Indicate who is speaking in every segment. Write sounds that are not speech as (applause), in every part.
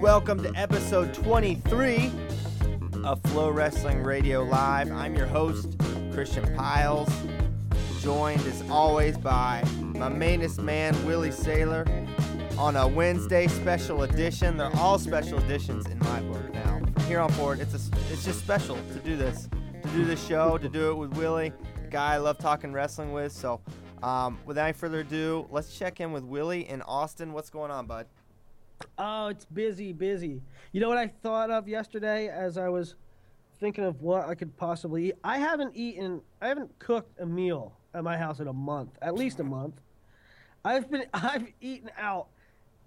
Speaker 1: Welcome to episode 23 of Flow Wrestling Radio Live. I'm your host, Christian Pyles, joined as always by my mainest man, Willie Saylor, on a Wednesday special edition. They're all special editions in my book now. From here on forward, it's, a, it's just special to do this, to do this show, to do it with Willie, the guy I love talking wrestling with. So, um, without any further ado, let's check in with Willie in Austin. What's going on, bud?
Speaker 2: Oh, it's busy, busy. You know what I thought of yesterday as I was thinking of what I could possibly eat? I haven't eaten, I haven't cooked a meal at my house in a month, at least a month. I've been, (laughs) I've eaten out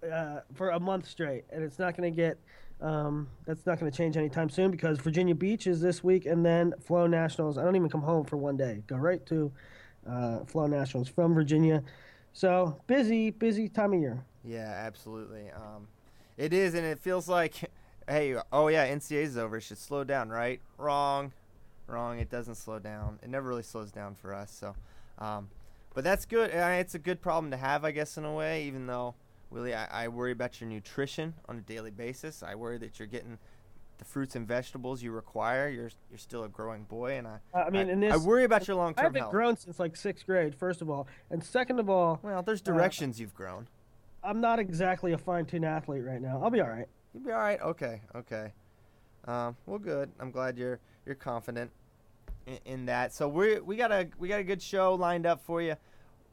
Speaker 2: uh, for a month straight, and it's not going to get, um, that's not going to change anytime soon because Virginia Beach is this week, and then Flow Nationals. I don't even come home for one day. Go right to uh, Flow Nationals from Virginia. So busy, busy time of year.
Speaker 1: Yeah, absolutely. Um, it is, and it feels like, (laughs) hey, oh yeah, NCAA is over. It should slow down, right? Wrong, wrong. It doesn't slow down. It never really slows down for us. So, um, but that's good. It's a good problem to have, I guess, in a way. Even though, Willie, I, I worry about your nutrition on a daily basis. I worry that you're getting the fruits and vegetables you require. You're you're still a growing boy, and I
Speaker 2: I mean,
Speaker 1: I,
Speaker 2: this,
Speaker 1: I worry about your long term
Speaker 2: I haven't
Speaker 1: health.
Speaker 2: grown since like sixth grade, first of all, and second of all,
Speaker 1: well, there's directions you've grown.
Speaker 2: I'm not exactly a fine-tuned athlete right now. I'll be all right.
Speaker 1: You'll be all right. Okay, okay. Um, well, good. I'm glad you're you're confident in, in that. So we we got a we got a good show lined up for you.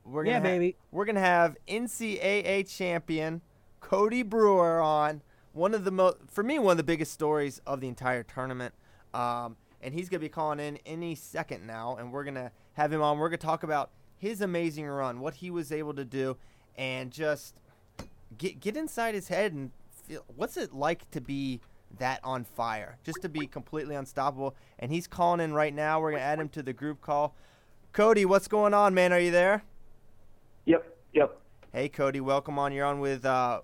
Speaker 1: We're gonna
Speaker 2: Yeah,
Speaker 1: ha-
Speaker 2: baby.
Speaker 1: We're gonna have NCAA champion Cody Brewer on. One of the most, for me, one of the biggest stories of the entire tournament. Um, and he's gonna be calling in any second now, and we're gonna have him on. We're gonna talk about his amazing run, what he was able to do, and just get get inside his head and feel what's it like to be that on fire, just to be completely unstoppable. And he's calling in right now. We're gonna add him to the group call. Cody, what's going on, man? Are you there?
Speaker 3: Yep, yep.
Speaker 1: Hey, Cody, welcome on. You're on with. Uh,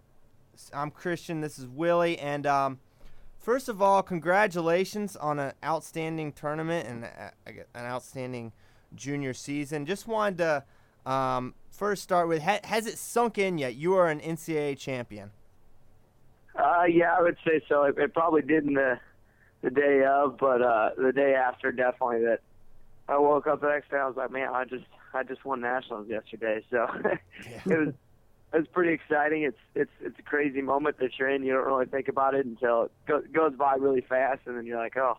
Speaker 1: I'm Christian. This is Willie, and um, first of all, congratulations on an outstanding tournament and a- an outstanding junior season. Just wanted to um, first start with: ha- Has it sunk in yet? You are an NCAA champion.
Speaker 3: Uh, yeah, I would say so. It, it probably didn't the the day of, but uh, the day after, definitely. That I woke up the next day, I was like, man, I just I just won nationals yesterday, so (laughs) it was it was pretty exciting. It's it's it's a crazy moment that you're in. You don't really think about it until it go, goes by really fast, and then you're like, oh.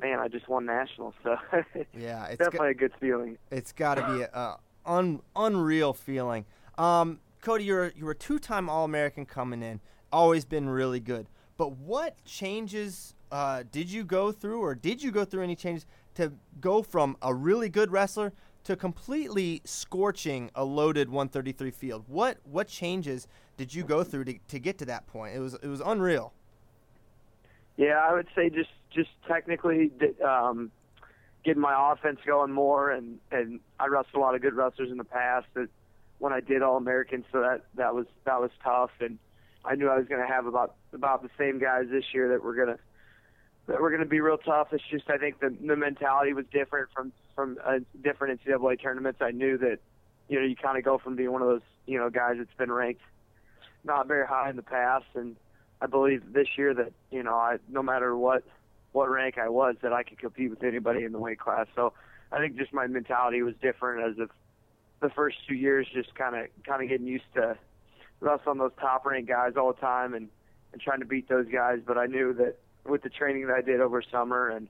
Speaker 3: Man, I just won nationals, so (laughs)
Speaker 1: Yeah, it's
Speaker 3: definitely a good feeling.
Speaker 1: It's got to be a un, unreal feeling. Um, Cody, you're you're a two-time All-American coming in. Always been really good. But what changes uh, did you go through, or did you go through any changes to go from a really good wrestler to completely scorching a loaded 133 field? What what changes did you go through to, to get to that point? It was it was unreal.
Speaker 3: Yeah, I would say just just technically um, getting my offense going more, and and I wrestled a lot of good wrestlers in the past. That when I did All American, so that that was that was tough, and I knew I was going to have about about the same guys this year that were going to that were going to be real tough. It's just I think the the mentality was different from from uh, different NCAA tournaments. I knew that you know you kind of go from being one of those you know guys that's been ranked not very high in the past, and I believe this year that you know I no matter what what rank I was that I could compete with anybody in the weight class. So I think just my mentality was different as of the first two years, just kind of kind of getting used to wrestling those top ranked guys all the time and and trying to beat those guys. But I knew that with the training that I did over summer and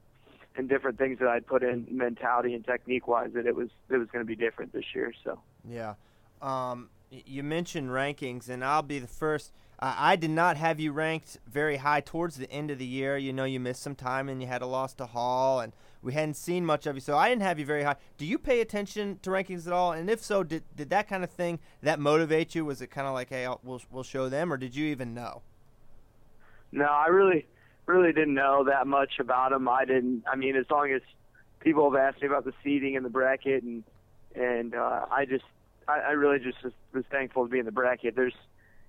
Speaker 3: and different things that I'd put in mentality and technique wise that it was it was going to be different this year. So
Speaker 1: yeah, um, you mentioned rankings, and I'll be the first. Uh, I did not have you ranked very high towards the end of the year. You know, you missed some time and you had a loss to Hall, and we hadn't seen much of you, so I didn't have you very high. Do you pay attention to rankings at all? And if so, did did that kind of thing that motivate you? Was it kind of like, hey, I'll, we'll we'll show them, or did you even know?
Speaker 3: No, I really really didn't know that much about them. I didn't. I mean, as long as people have asked me about the seating and the bracket, and and uh, I just I, I really just was, was thankful to be in the bracket. There's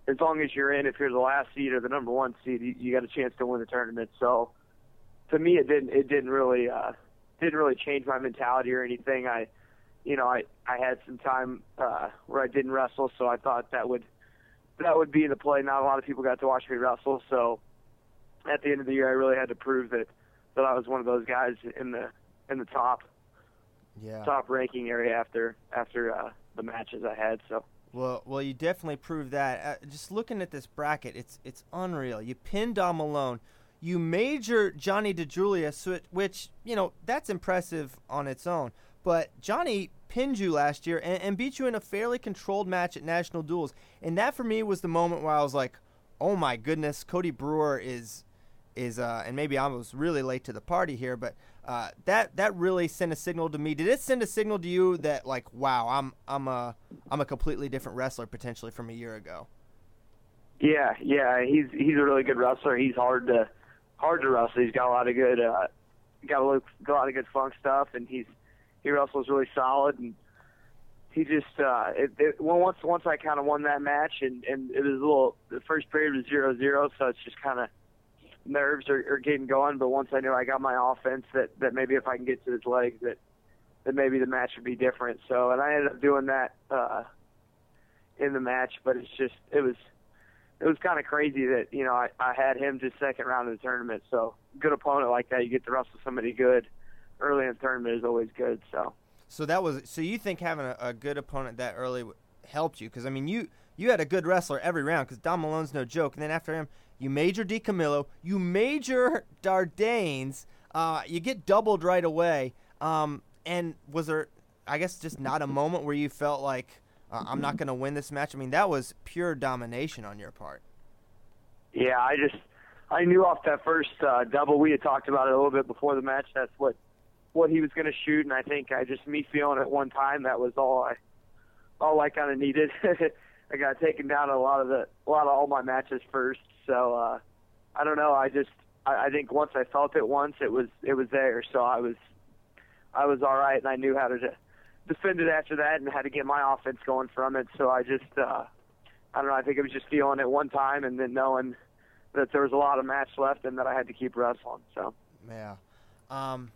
Speaker 3: as long as you're in, if you're the last seed or the number one seed, you, you got a chance to win the tournament. So to me, it didn't it didn't really uh, didn't really change my mentality or anything. I you know I I had some time uh, where I didn't wrestle, so I thought that would that would be the play. Not a lot of people got to watch me wrestle, so at the end of the year, I really had to prove that that I was one of those guys in the in the top
Speaker 1: yeah.
Speaker 3: top ranking area after after uh, the matches I had. So.
Speaker 1: Well, well, you definitely proved that. Uh, just looking at this bracket, it's it's unreal. You pinned Dom Malone, you major Johnny DiJulius, which you know that's impressive on its own. But Johnny pinned you last year and, and beat you in a fairly controlled match at National Duels, and that for me was the moment where I was like, "Oh my goodness, Cody Brewer is is uh, and maybe I was really late to the party here, but uh, that that really sent a signal to me. Did it send a signal to you that like, wow, I'm I'm a I'm a completely different wrestler potentially from a year ago?
Speaker 3: Yeah, yeah, he's he's a really good wrestler. He's hard to hard to wrestle. He's got a lot of good uh, got a lot, a lot of good funk stuff, and he's he wrestles really solid and. He just uh, it, it, well once once I kind of won that match and and it was a little the first period was zero zero so it's just kind of nerves are, are getting going. But once I knew I got my offense, that that maybe if I can get to his legs, that that maybe the match would be different. So, and I ended up doing that uh, in the match. But it's just it was it was kind of crazy that you know I, I had him just second round of the tournament. So good opponent like that, you get to wrestle somebody good early in the tournament is always good. So.
Speaker 1: So that was so you think having a, a good opponent that early helped you because I mean you you had a good wrestler every round because Don Malone's no joke, and then after him you major DiCamillo. You major (laughs) Dardanes. Uh, you get doubled right away. Um, and was there, I guess, just not a moment where you felt like uh, I'm not going to win this match? I mean, that was pure domination on your part.
Speaker 3: Yeah, I just I knew off that first uh, double. We had talked about it a little bit before the match. That's what what he was going to shoot, and I think I just me feeling it one time. That was all I all I kind of needed. (laughs) I got taken down a lot of the a lot of all my matches first, so uh, I don't know. I just I, I think once I felt it once, it was it was there. So I was I was all right, and I knew how to defend it after that, and how to get my offense going from it. So I just uh, I don't know. I think it was just feeling it one time, and then knowing that there was a lot of match left, and that I had to keep wrestling. So
Speaker 1: yeah. Um,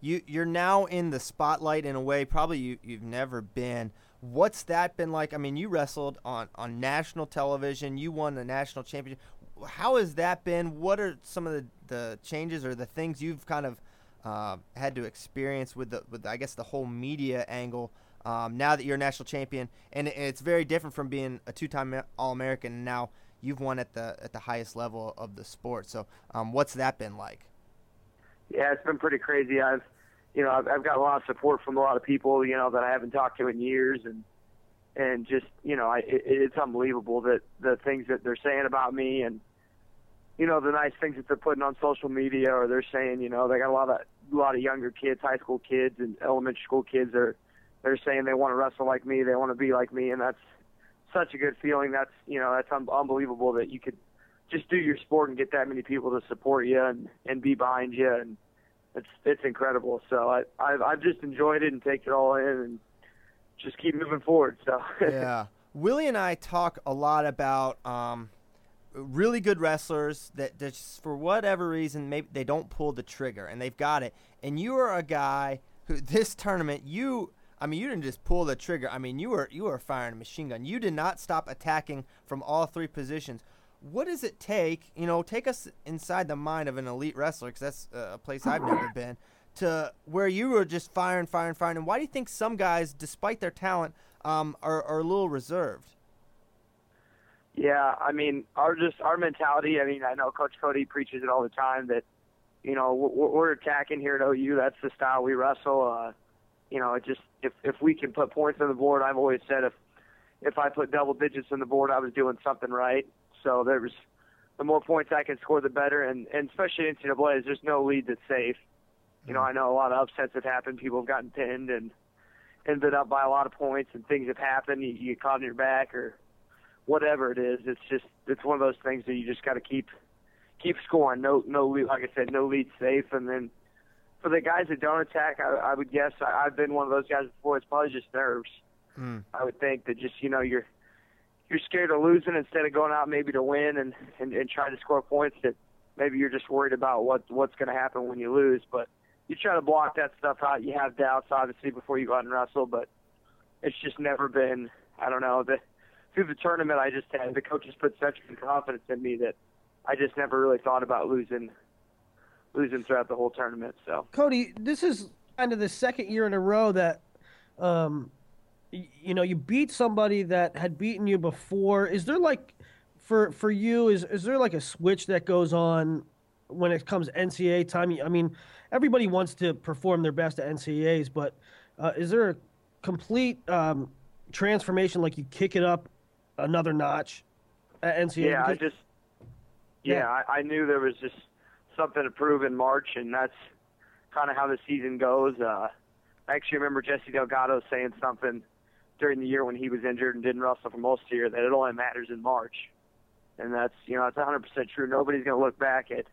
Speaker 1: you you're now in the spotlight in a way probably you, you've never been. What's that been like? I mean, you wrestled on, on national television. You won the national championship how has that been? What are some of the, the changes or the things you've kind of uh, had to experience with the with I guess the whole media angle um, now that you're a national champion, and it's very different from being a two-time All-American. Now you've won at the at the highest level of the sport. So, um, what's that been like?
Speaker 3: Yeah, it's been pretty crazy. I've you know I've, I've got a lot of support from a lot of people you know that I haven't talked to in years, and and just you know, I, it, it's unbelievable that the things that they're saying about me and you know the nice things that they're putting on social media or they're saying you know they got a lot of a lot of younger kids, high school kids and elementary school kids are they're saying they want to wrestle like me, they want to be like me, and that's such a good feeling. That's you know that's un- unbelievable that you could just do your sport and get that many people to support you and and be behind you. And it's it's incredible. So I I've I've just enjoyed it and take it all in and just keep moving forward. So (laughs)
Speaker 1: yeah, Willie and I talk a lot about um, really good wrestlers that just for whatever reason maybe they don't pull the trigger and they've got it. And you are a guy who (laughs) this tournament you. I mean, you didn't just pull the trigger. I mean, you were you were firing a machine gun. You did not stop attacking from all three positions. What does it take? You know, take us inside the mind of an elite wrestler, because that's a place I've never been to where you were just firing, firing, firing? And why do you think some guys, despite their talent, um, are, are a little reserved?
Speaker 3: Yeah, I mean, our just our mentality. I mean, I know Coach Cody preaches it all the time that you know, we're, we're attacking here at OU. That's the style we wrestle. Uh, you know, it just if if we can put points on the board, I've always said if if I put double digits on the board, I was doing something right. So there was the more points I can score, the better. And and especially in NCAA, there's no lead that's safe. You know, I know a lot of upsets have happened. People have gotten pinned and ended up by a lot of points, and things have happened. You, you get caught in your back or whatever it is. It's just it's one of those things that you just got to keep keep scoring. No no lead, like I said, no lead safe, and then for the guys that don't attack, I, I would guess I, I've been one of those guys before. It's probably just nerves.
Speaker 1: Mm.
Speaker 3: I would think that just you know you're you're scared of losing instead of going out maybe to win and and, and try to score points. That maybe you're just worried about what what's going to happen when you lose. But you try to block that stuff out. You have doubts obviously before you go out and wrestle, but it's just never been. I don't know the through the tournament. I just had the coaches put such confidence in me that I just never really thought about losing losing throughout the whole tournament. So
Speaker 2: Cody, this is kind of the second year in a row that, um, you know, you beat somebody that had beaten you before. Is there like, for for you, is is there like a switch that goes on when it comes NCAA time? I mean, everybody wants to perform their best at NCAAs, but uh, is there a complete um, transformation? Like you kick it up another notch at NCAA?
Speaker 3: yeah, I just yeah,
Speaker 2: Yeah.
Speaker 3: I, I knew there was just something to prove in March, and that's kind of how the season goes. Uh, I actually remember Jesse Delgado saying something during the year when he was injured and didn't wrestle for most of the year that it only matters in March, and that's you know that's 100% true. Nobody's going to look back at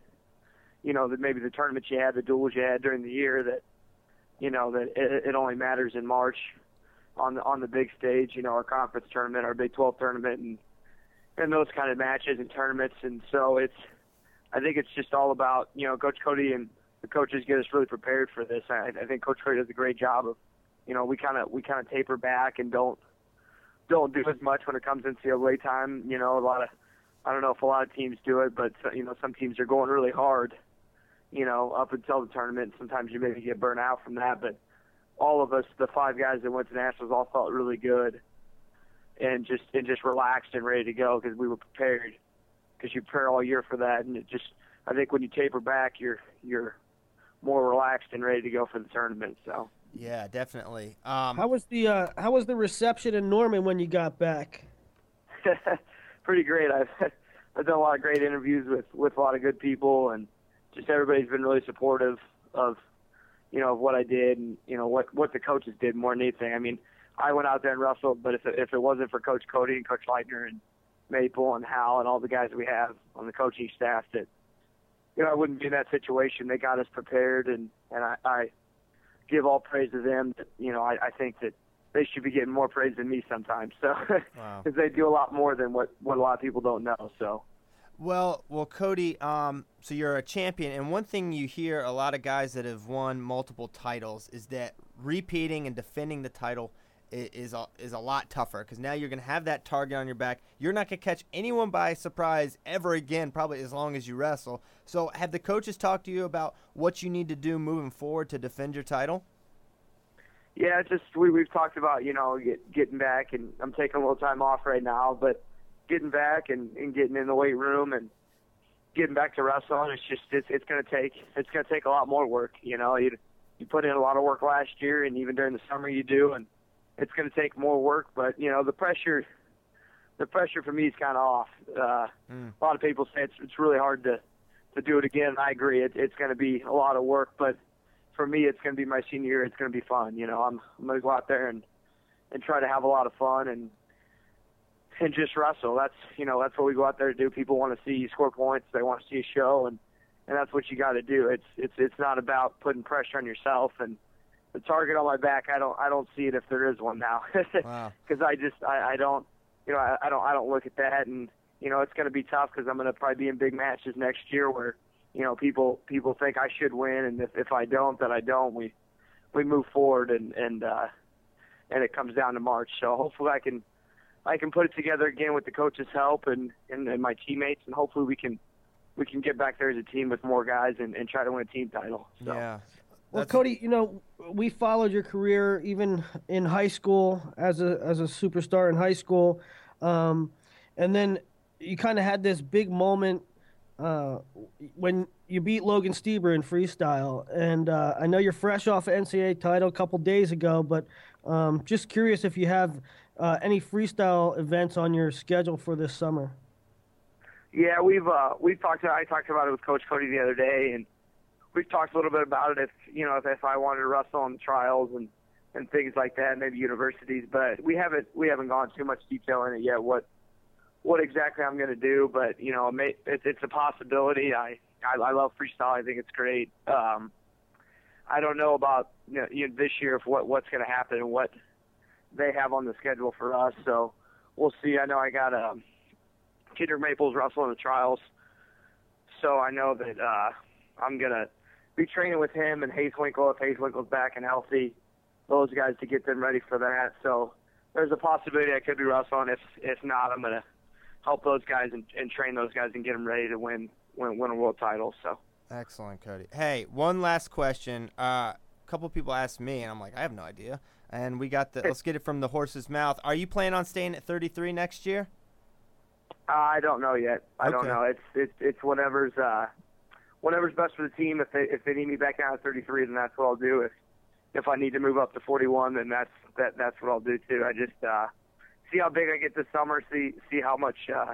Speaker 3: you know that maybe the tournaments you had, the duels you had during the year that you know that it, it only matters in March on the on the big stage. You know our conference tournament, our Big 12 tournament, and and those kind of matches and tournaments. And so it's, I think it's just all about, you know, Coach Cody and the coaches get us really prepared for this. I, I think Coach Cody does a great job of, you know, we kind of we kind of taper back and don't don't do as much when it comes into NCAA time. You know, a lot of I don't know if a lot of teams do it, but you know, some teams are going really hard. You know, up until the tournament. Sometimes you maybe get burnt out from that, but all of us, the five guys that went to nationals, all felt really good and just and just relaxed and ready to go because we were prepared. Because you prepare all year for that, and it just I think when you taper back, you're you're more relaxed and ready to go for the tournament. So
Speaker 1: Yeah, definitely. Um,
Speaker 2: how was the uh, how was the reception in Norman when you got back? (laughs)
Speaker 3: pretty great. I've (laughs) I've done a lot of great interviews with with a lot of good people, and just everybody's been really supportive of you know of what I did and you know what what the coaches did more than anything. I mean, I went out there and wrestled, but if it, if it wasn't for Coach Cody and Coach Leitner and Maple and Hal and all the guys we have on the coaching staff, that you know I wouldn't be in that situation. They got us prepared, and and I, I give all praise to them. That, you know, I, I think that they should be getting more praise than me sometimes. So (laughs)
Speaker 1: Wow.
Speaker 3: because they do a lot more than what what a lot of people don't know. So
Speaker 1: Well, well, Cody. Um, so you're a champion, and one thing you hear a lot of guys that have won multiple titles is that repeating and defending the title is a, is a lot tougher because now you're gonna have that target on your back. You're not gonna catch anyone by surprise ever again, probably as long as you wrestle. So, have the coaches talked to you about what you need to do moving forward to defend your title?
Speaker 3: yeah, just we we've talked about you know get, getting back, and I'm taking a little time off right now, but getting back and, and getting in the weight room and getting back to wrestling. It's just it's it's gonna take it's gonna take a lot more work. You know, you you put in a lot of work last year, and even during the summer you do, and it's gonna take more work. But you know the pressure. The pressure for me is kind of off. Uh,
Speaker 1: Mm.
Speaker 3: A lot of people say it's it's really hard to to do it again. I agree. It, it's going to be a lot of work, but for me, it's going to be my senior year. It's going to be fun. You know, I'm, I'm going to go out there and and try to have a lot of fun and and just wrestle. That's you know that's what we go out there to do. People want to see you score points. They want to see a show, and and that's what you got to do. It's it's it's not about putting pressure on yourself and the target on my back. I don't I don't see it if there is one now (laughs)
Speaker 1: Wow.
Speaker 3: because I just I, I don't you know I, I don't I don't look at that and you know it's going to be tough because I'm going to probably be in big matches next year where you know people people think I should win and if if I don't then I don't we we move forward and and uh and it comes down to March so hopefully I can I can put it together again with the coach's help and and, and my teammates and hopefully we can we can get back there as a team with more guys and, and try to win a team title so
Speaker 1: Yeah.
Speaker 2: Well,
Speaker 1: That's-
Speaker 2: Cody, you know, we followed your career even in high school as a as a superstar in high school, um, and then you kind of had this big moment uh, when you beat Logan Stieber in freestyle, and uh, I know you're fresh off an NCAA title a couple days ago, but um, just curious if you have uh, any freestyle events on your schedule for this summer.
Speaker 3: Yeah, we've uh, we've talked. I talked about it with Coach Cody the other day, and we've talked a little bit about it. If you know, if, if I wanted to wrestle on trials and and things like that, maybe universities, but we haven't we haven't gone too much detail in it yet. What what exactly I'm going to do, but you know, it, it's a possibility. I, I I love freestyle. I think it's great. Um, I don't know about you know, you know this year if what what's going to happen and what they have on the schedule for us. So we'll see. I know I got um, Kendrick Maples wrestling the trials, so I know that uh, I'm gonna be training with him and Hayes Winkle if Hayes Winkle's back and healthy. Those guys to get them ready for that. So there's a possibility I could be wrestling. If if not, I'm gonna help those guys and, and train those guys and get them ready to win win, win a world title. So.
Speaker 1: Excellent, Cody. Hey, one last question. Uh, a couple people asked me, and I'm like, I have no idea. And we got the. let's get it from the horse's mouth. Are you planning on staying at 33 next year?
Speaker 3: Uh, I don't know yet. I
Speaker 1: Okay.
Speaker 3: don't know. It's it's it's whatever's uh, whatever's best for the team. If they if they need me back down at 33, then that's what I'll do. If if I need to move up to 41, then that's that that's what I'll do too. I just uh, see how big I get this summer. See see how much uh,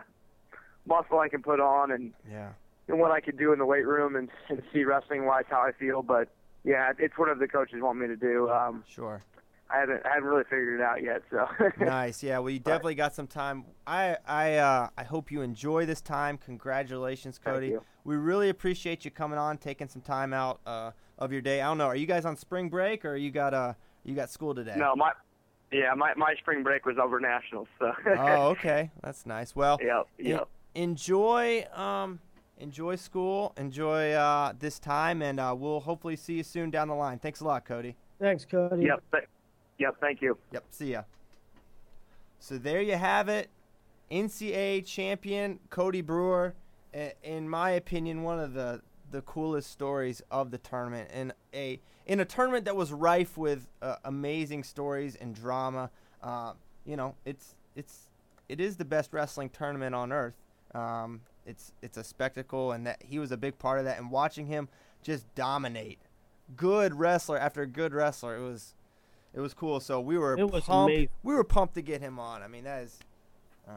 Speaker 3: muscle I can put on and
Speaker 1: Yeah.
Speaker 3: and what I can do in the weight room and, and see wrestling wise how I feel. But yeah, it's whatever the coaches want me to do. Um,
Speaker 1: Sure.
Speaker 3: I haven't I haven't really figured it out yet. So (laughs)
Speaker 1: nice. Yeah. Well, you definitely got some time. I I uh, I hope you enjoy this time. Congratulations,
Speaker 3: Thank
Speaker 1: Cody.
Speaker 3: you.
Speaker 1: We really appreciate you coming on, taking some time out uh, of your day. I don't know. Are you guys on spring break or you got uh you got school today?
Speaker 3: no, my yeah my my spring break was over nationals. So
Speaker 1: oh, (laughs) okay. That's nice. Well,
Speaker 3: yep
Speaker 1: en-
Speaker 3: yep.
Speaker 1: enjoy um enjoy school, enjoy uh, this time, and uh, we'll hopefully see you soon down the line. Thanks a lot, Cody.
Speaker 2: Thanks, Cody.
Speaker 3: Yep. Th- yep. Thank you.
Speaker 1: Yep. See ya. So there you have it. NCAA champion Cody Brewer. In my opinion, one of the the coolest stories of the tournament, and a in a tournament that was rife with uh, amazing stories and drama. Uh, you know, it's it's it is the best wrestling tournament on earth. Um, it's it's a spectacle, and that he was a big part of that. And watching him just dominate, good wrestler after good wrestler, it was it was cool. So we were
Speaker 2: It was
Speaker 1: pumped.
Speaker 2: amazing.
Speaker 1: We were pumped to get him on. I mean, that is, uh,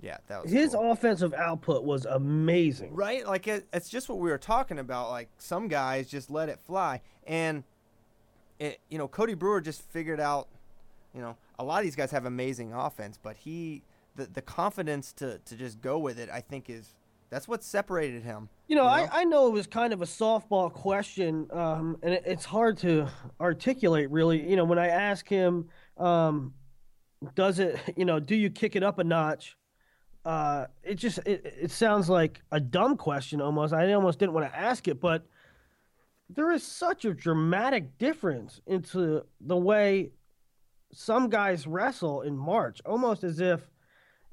Speaker 1: yeah, that was
Speaker 2: His
Speaker 1: cool.
Speaker 2: offensive output was amazing.
Speaker 1: right. Like it, it's just what we were talking about. Like some guys just let it fly, and it, you know, Cody Brewer just figured out. You know, a lot of these guys have amazing offense, but he the the confidence to to just go with it. I think is that's what separated him.
Speaker 2: You know,
Speaker 1: You know?
Speaker 2: I, I know it was kind of a softball question, um, and it, it's hard to articulate really. You know, when I ask him, um, does it, (laughs) you know, do you kick it up a notch? Uh, it just it, it sounds like a dumb question almost. I almost didn't want to ask it, but there is such a dramatic difference into the way some guys wrestle in March, almost as if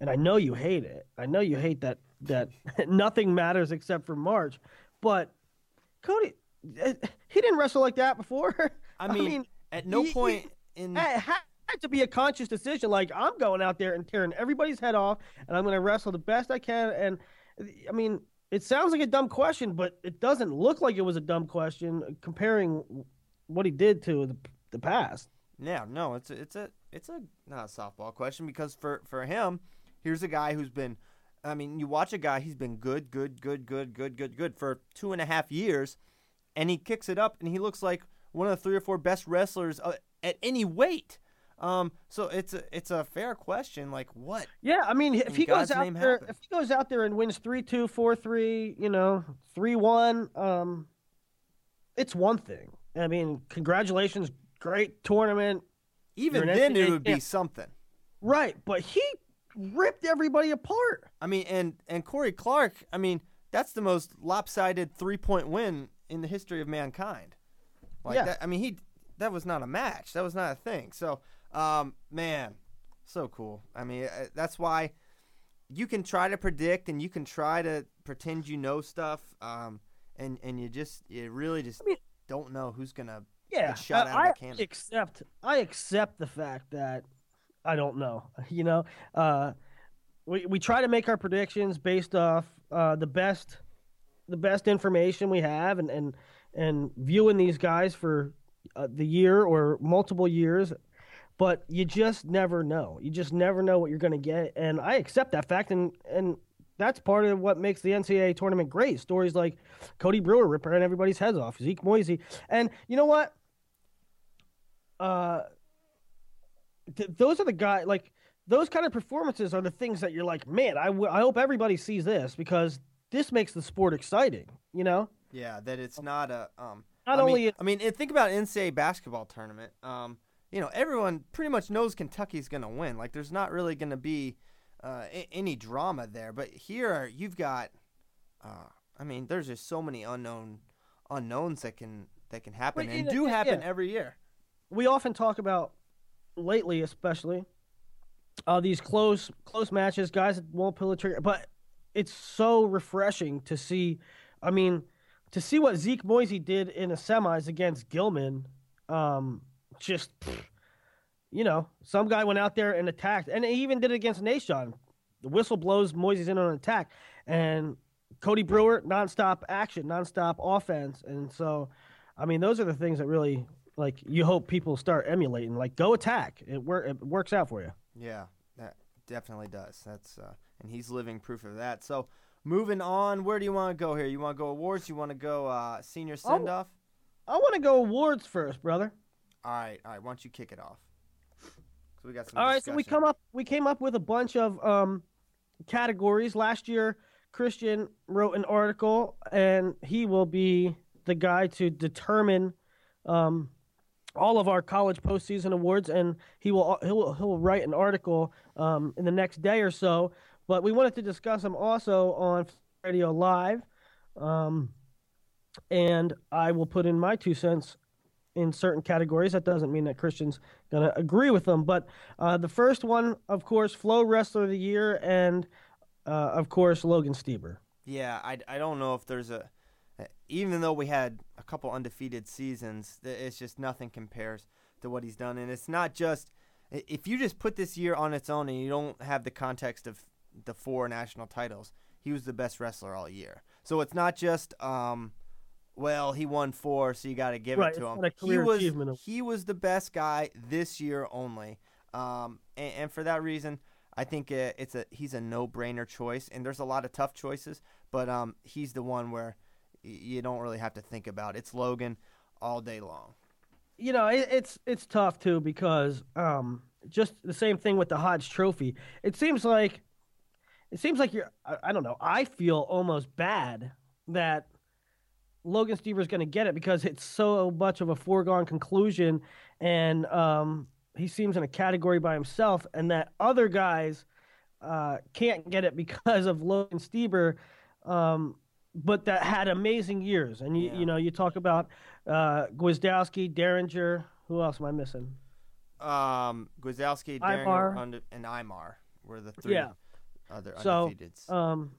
Speaker 2: and I know you hate it. I know you hate that that (laughs) nothing matters except for March. But Cody, eh, he didn't wrestle like that before. (laughs)
Speaker 1: I mean, at no
Speaker 2: he- he-
Speaker 1: point in
Speaker 2: it had to be a conscious decision. Like I'm going out there and tearing everybody's head off, and I'm going to wrestle the best I can. And I mean, it sounds like a dumb question, but it doesn't look like it was a dumb question comparing what he did to the the past.
Speaker 1: Yeah, no, it's a, it's a it's a not a softball question because for for him, here's a guy who's been, I mean, you watch a guy he's been good, good, good, good, good, good, good for two and a half years, and he kicks it up and he looks like one of the three or four best wrestlers uh, at any weight. Um, so it's a it's a fair question. Like what?
Speaker 2: Yeah, I mean, if he goes out there, if he goes out there and wins three two, four three, you know, three one, um, it's one thing. I mean, congratulations, great tournament,
Speaker 1: Even then, it would be
Speaker 2: champ.
Speaker 1: something.
Speaker 2: right? But he ripped everybody apart.
Speaker 1: I mean, and and Cory Clark. I mean, that's the most lopsided three point win in the history of mankind. Like
Speaker 2: Yeah.
Speaker 1: that. I mean, he that was not a match. That was not a thing. So, um, man, so cool. I mean, uh, that's why you can try to predict and you can try to pretend you know stuff. Um, and and you just you really just
Speaker 2: mean-
Speaker 1: don't know who's gonna
Speaker 2: Yeah,
Speaker 1: get shot
Speaker 2: I,
Speaker 1: out of
Speaker 2: I
Speaker 1: a cannon.
Speaker 2: accept. I accept the fact that I don't know. (laughs) You know, uh, we we try to make our predictions based off uh, the best the best information we have and and and viewing these guys for uh, the year or multiple years. But you just never know. You just never know what you're going to get. And i accept that fact. And and that's part of what makes the ncaa tournament great. Stories like cody brewer ripping everybody's heads off zeke moisey. And you know what? Uh th- those are the guys like those kind of performances are the things that you're like man I, w- I hope everybody sees this because this makes the sport exciting you know
Speaker 1: Yeah, that it's not a um.
Speaker 2: Not
Speaker 1: I
Speaker 2: only
Speaker 1: mean,
Speaker 2: it-
Speaker 1: I mean, think about NCAA basketball tournament. Um, you know, everyone pretty much knows Kentucky's going to win. Like, there's not really going to be uh, any drama there. But here, you've got. Uh, I mean, there's just so many unknown unknowns that can that can happen and do happen
Speaker 2: yeah.
Speaker 1: every year.
Speaker 2: we often talk about lately, especially uh, these close close matches, guys won't pull the trigger. But it's so refreshing to see. I mean, to see what Zeke Moisey did in the semis against Gilman, um, just you know, some guy went out there and attacked, and he even did it against Nahshon. The whistle blows, Moisey's in on an attack, and Cody Brewer nonstop action, nonstop offense, and so, I mean, those are the things that really like you hope people start emulating. Like, go attack. It work. It works out for you.
Speaker 1: Yeah, that definitely does. That's uh, and he's living proof of that. So moving on, where do you want to go here? You want to go awards? You want to go uh, senior send off?
Speaker 2: I want to go awards first, brother.
Speaker 1: All right, all right. Why don't you kick it off? So we got some.
Speaker 2: All right, so we come up we came up with a bunch of um, categories last year. Christian wrote an article, and he will be the guy to determine um, all of our college postseason awards, and he will he'll he'll write an article um, in the next day or so. But we wanted to discuss them also on Radio Live, um, and I will put in my two cents in certain categories. That doesn't mean that Christian's to agree with them. But uh, the first one, of course, Flow Wrestler of the Year, and uh, of course, Logan Stieber.
Speaker 1: Yeah, I, I don't know if there's a. Even though we had a couple undefeated seasons, it's just nothing compares to what he's done. And it's not just if you just put this year on its own and you don't have the context of the four national titles, he was the best wrestler all year. So it's not just um, well, he won four, so you got to give
Speaker 2: Right,
Speaker 1: it to him. he was he was the best guy this year only, um, and, and for that reason, I think uh, it's a he's a no-brainer choice. And there's a lot of tough choices, but um, he's the one where you don't really have to think about. It's Logan all day long.
Speaker 2: you know, it, it's it's tough too because um, just the same thing with the Hodge Trophy. It seems like it seems like you're. I, I don't know. I feel almost bad that Logan Stieber's going to get it because it's so much of a foregone conclusion, and um, he seems in a category by himself, and that other guys uh, can't get it because of Logan Stieber. Um, but that had amazing years, and you
Speaker 1: Yeah.
Speaker 2: you know you talk about uh, Gwiazdowski, Dieringer. Who else am I missing?
Speaker 1: Um, Gwiazdowski,
Speaker 2: Imar.
Speaker 1: Dieringer, and Imar were the three
Speaker 2: Yeah.
Speaker 1: other
Speaker 2: So,
Speaker 1: undefeateds.
Speaker 2: Um,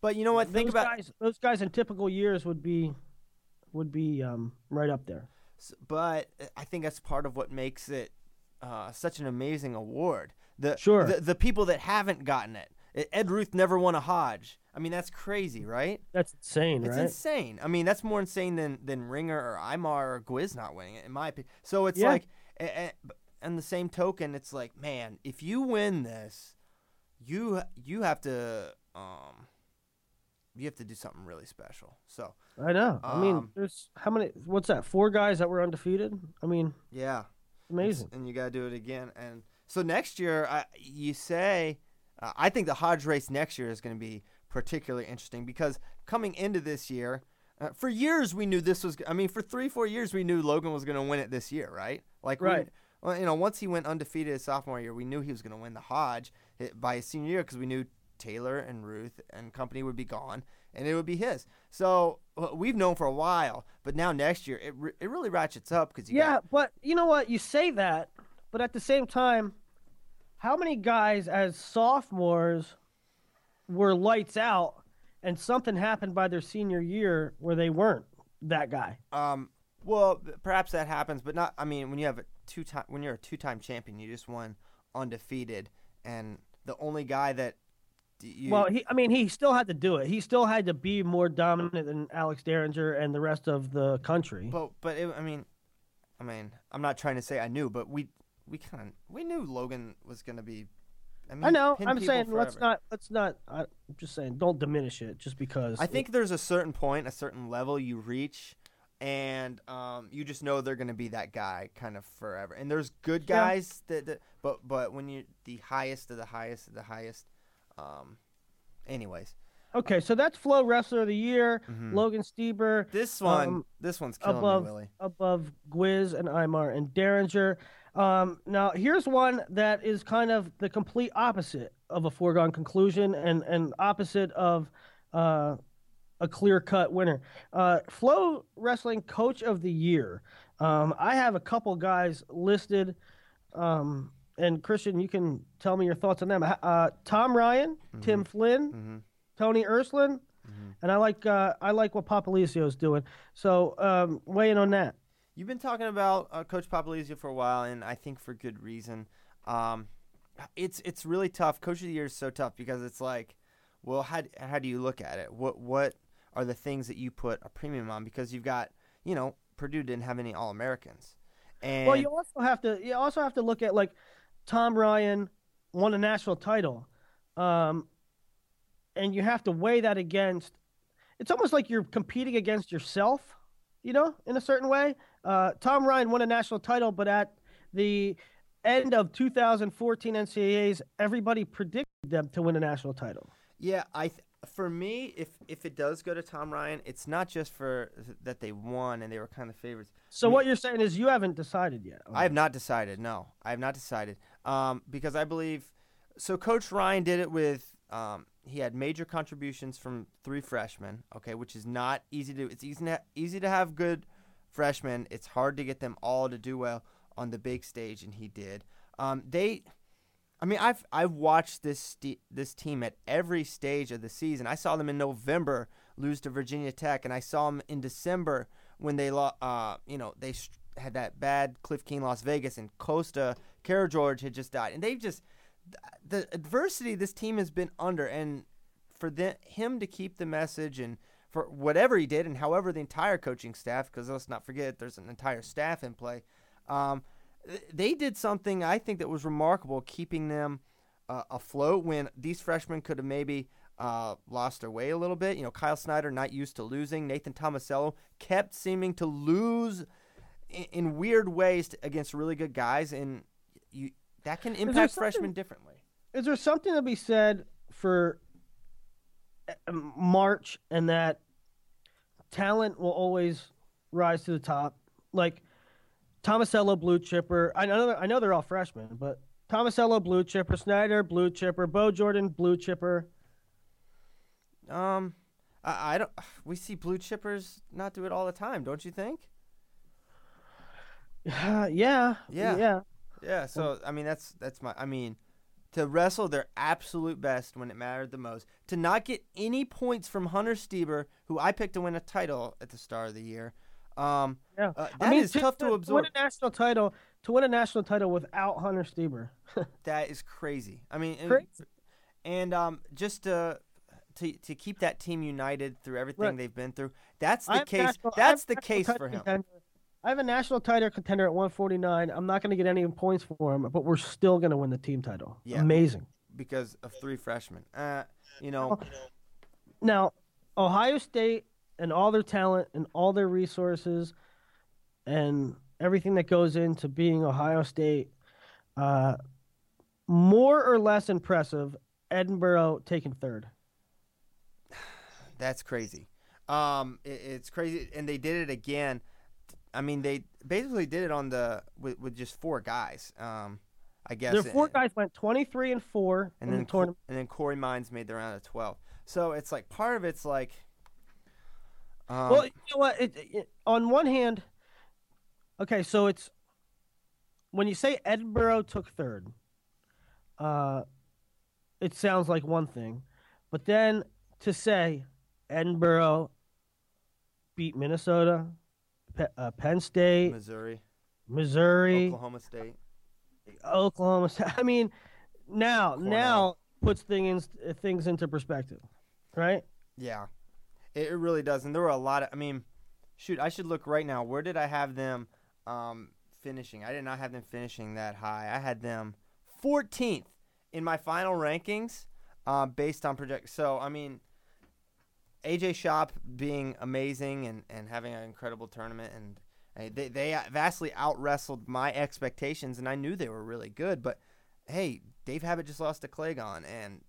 Speaker 1: but you know what? Think
Speaker 2: those
Speaker 1: about
Speaker 2: guys. Those guys in typical years would be would be um, right up there.
Speaker 1: But I think that's part of what makes it uh, such an amazing award. The
Speaker 2: Sure.
Speaker 1: the, the people that haven't gotten it. Ed Ruth never won a Hodge. I mean, that's crazy, right?
Speaker 2: That's insane,
Speaker 1: It's
Speaker 2: right?
Speaker 1: insane. I mean, that's more insane than than Ringer or Imar or Gwiz not winning it, in my opinion. So it's
Speaker 2: Yeah.
Speaker 1: like, a- a- b- on the same token, it's like, man, if you win this, you you have to um, you have to do something really special. So
Speaker 2: I know. I mean,
Speaker 1: Um,
Speaker 2: there's how many? What's that? Four guys that were undefeated. I mean,
Speaker 1: yeah,
Speaker 2: amazing.
Speaker 1: and you got to do it again. And so next year, I, you say, uh, I think the Hodge race next year is going to be particularly interesting because coming into this year, uh, for years we knew this was. I mean, for three, four years we knew Logan was going to win it this year, right? Like, we-
Speaker 2: Right.
Speaker 1: well, you know, once he went undefeated his sophomore year, we knew he was going to win the Hodge eh, by his senior year because we knew Taylor and Ruth and company would be gone and it would be his. So uh, we've known for a while, but now next year it, re- it really ratchets up because you
Speaker 2: Yeah,
Speaker 1: got
Speaker 2: but you know what? You say that, but at the same time, how many guys as sophomores were lights out, and something happened by their senior year where they weren't that guy?
Speaker 1: Um, well, perhaps that happens, but not. I mean, when you have a two time, when you're a two time champion, you just won undefeated, and the only guy that you,
Speaker 2: Well, he, I mean, he still had to do it. He still had to be more dominant than Alex Dieringer and the rest of the country.
Speaker 1: but but it, I mean, I mean, I'm not trying to say I knew, but we we kind of we knew Logan was gonna be. I, mean,
Speaker 2: I know. I'm saying let's not let's not. I, I'm just saying don't diminish it just because.
Speaker 1: I think there's a certain point, a certain level you reach, and um, you just know they're going to be that guy kind of forever. And there's good
Speaker 2: Yeah.
Speaker 1: guys that, that, but but when you the highest of the highest of the highest, um, anyways,
Speaker 2: Okay, so that's Flow Wrestler of the Year,
Speaker 1: Mhm.
Speaker 2: Logan Stieber.
Speaker 1: this one,
Speaker 2: Um,
Speaker 1: this one's killing
Speaker 2: above
Speaker 1: me, Willie.
Speaker 2: above Gwiz and Imar and Dieringer. Um, now here's one that is kind of the complete opposite of a foregone conclusion and and opposite of uh, a clear cut winner. Uh, Flow Wrestling Coach of the Year. Um, I have a couple guys listed. Um, and Christian, you can tell me your thoughts on them. Uh, Tom Ryan, Tim Flynn,
Speaker 1: hmm
Speaker 2: Tony Ersland, and I like uh, I like what Popolizio's doing. So um, weigh in on that.
Speaker 1: You've been talking about uh, Coach Popolizio for a while, and I think for good reason. Um, it's it's really tough. Coach of the year is so tough because it's like, well, how how do you look at it? What what are the things that you put a premium on? Because you've got, you know, Purdue didn't have any All Americans, and
Speaker 2: Well, you also have to you also have to look at like Tom Ryan won a national title, um, and you have to weigh that against. It's almost like you're competing against yourself, you know, in a certain way. Uh, Tom Ryan won a national title, but at the end of 2014 NCAA's, everybody predicted them to win a national title.
Speaker 1: yeah, I th- for me, if if it does go to Tom Ryan, it's not just for th- that they won and they were kind of favorites.
Speaker 2: So
Speaker 1: Me-
Speaker 2: what you're saying is you haven't decided yet. on
Speaker 1: I have not decided. No, I have not decided. Um, because I believe so. Coach Ryan did it with. Um, he had major contributions from three freshmen. Okay, which is not easy to. It's easy to easy to have good freshmen. It's hard to get them all to do well on the big stage, and he did. Um, they. I mean, I've I've watched this st- this team at every stage of the season. I saw them in November lose to Virginia Tech, and I saw them in December when they lost. uh you know they had that bad Cliff Keen Las Vegas and Costa Cara George had just died, and they've just the adversity this team has been under, and for him to keep the message and for whatever he did and however the entire coaching staff, because let's not forget there's an entire staff in play. Um, they did something I think that was remarkable, keeping them uh, afloat when these freshmen could have maybe uh, lost their way a little bit. You know, Kyle Snyder not used to losing. Nathan Tomasello kept seeming to lose in, in weird ways to, against really good guys, and you that can impact freshmen differently.
Speaker 2: Is there something to be said for March and that talent will always rise to the top? Like Tomasello, Blue Chipper. I know I know they're all freshmen, but Tomasello, Blue Chipper, Snyder, Blue Chipper, Bo Jordan, Blue Chipper.
Speaker 1: Um, I, I don't. We see blue chippers not do it all the time, don't you think? (sighs)
Speaker 2: yeah,
Speaker 1: Yeah.
Speaker 2: yeah.
Speaker 1: Yeah. So I mean, that's that's my. I mean, to wrestle their absolute best when it mattered the most. To not get any points from Hunter Stieber, who I picked to win a title at the start of the year. Um,
Speaker 2: Yeah,
Speaker 1: uh,
Speaker 2: I
Speaker 1: that
Speaker 2: mean,
Speaker 1: is tough to
Speaker 2: win
Speaker 1: absorb.
Speaker 2: a national title, to win a national title without Hunter Stieber. (laughs)
Speaker 1: That is crazy. I mean, and,
Speaker 2: Crazy.
Speaker 1: and um, just to. To, to keep that team united through everything
Speaker 2: Right.
Speaker 1: they've been through, that's
Speaker 2: I
Speaker 1: the case.
Speaker 2: national- I
Speaker 1: That's the case for him.
Speaker 2: contender. I have a national title contender at 149. I'm not going to get any points for him, but we're still going to win the team title.
Speaker 1: Yeah.
Speaker 2: Amazing.
Speaker 1: because of three freshmen. Uh, you know,
Speaker 2: Now, Ohio State and all their talent and all their resources and everything that goes into being Ohio State, uh, more or less impressive. Edinboro taking third. (sighs)
Speaker 1: That's crazy. Um, it, it's crazy, and they did it again. I mean, they basically did it on the with, with just four guys. Um, I guess.
Speaker 2: Their four
Speaker 1: and,
Speaker 2: guys went 23 and four
Speaker 1: and
Speaker 2: in
Speaker 1: then
Speaker 2: the tournament.
Speaker 1: And then Corey Mines made the round of twelve. So it's like part of it's like. Um,
Speaker 2: well, you know what? It, it, on one hand, okay, so it's when you say Edinboro took third, uh, it sounds like one thing, but then to say Edinboro beat Minnesota, Pe- uh, Penn State,
Speaker 1: Missouri,
Speaker 2: Missouri,
Speaker 1: Oklahoma State.
Speaker 2: Oklahoma. State. (laughs) I mean, now,
Speaker 1: Cornell.
Speaker 2: now puts things things into perspective, right?
Speaker 1: Yeah, it, it really does. And there were a lot of. I mean, shoot, I should look right now. Where did I have them um, finishing? I did not have them finishing that high. I had them 14th in my final rankings, uh, based on project. So I mean, AJ Schopp being amazing and, and having an incredible tournament and. They they vastly out wrestled my expectations, and I knew they were really good. But hey, Dave Habat just lost to Claygon, and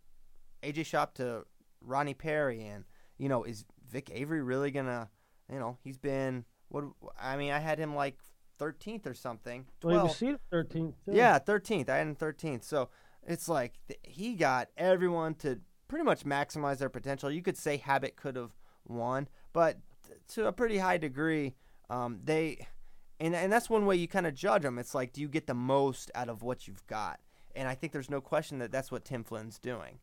Speaker 1: AJ Schopp to Ronnie Perry, and you know, is Vic Avery really gonna? You know, he's been what? I mean, I had him like 13th or something.
Speaker 2: Well, he
Speaker 1: 12th.
Speaker 2: was 13th. Too.
Speaker 1: Yeah, 13th. I had him 13th. So it's like he got everyone to pretty much maximize their potential. You could say Habat could have won, but to a pretty high degree, um, they. And, and that's one way you kind of judge them. It's like, do you get the most out of what you've got? And I think there's no question that that's what Tim Flynn's doing.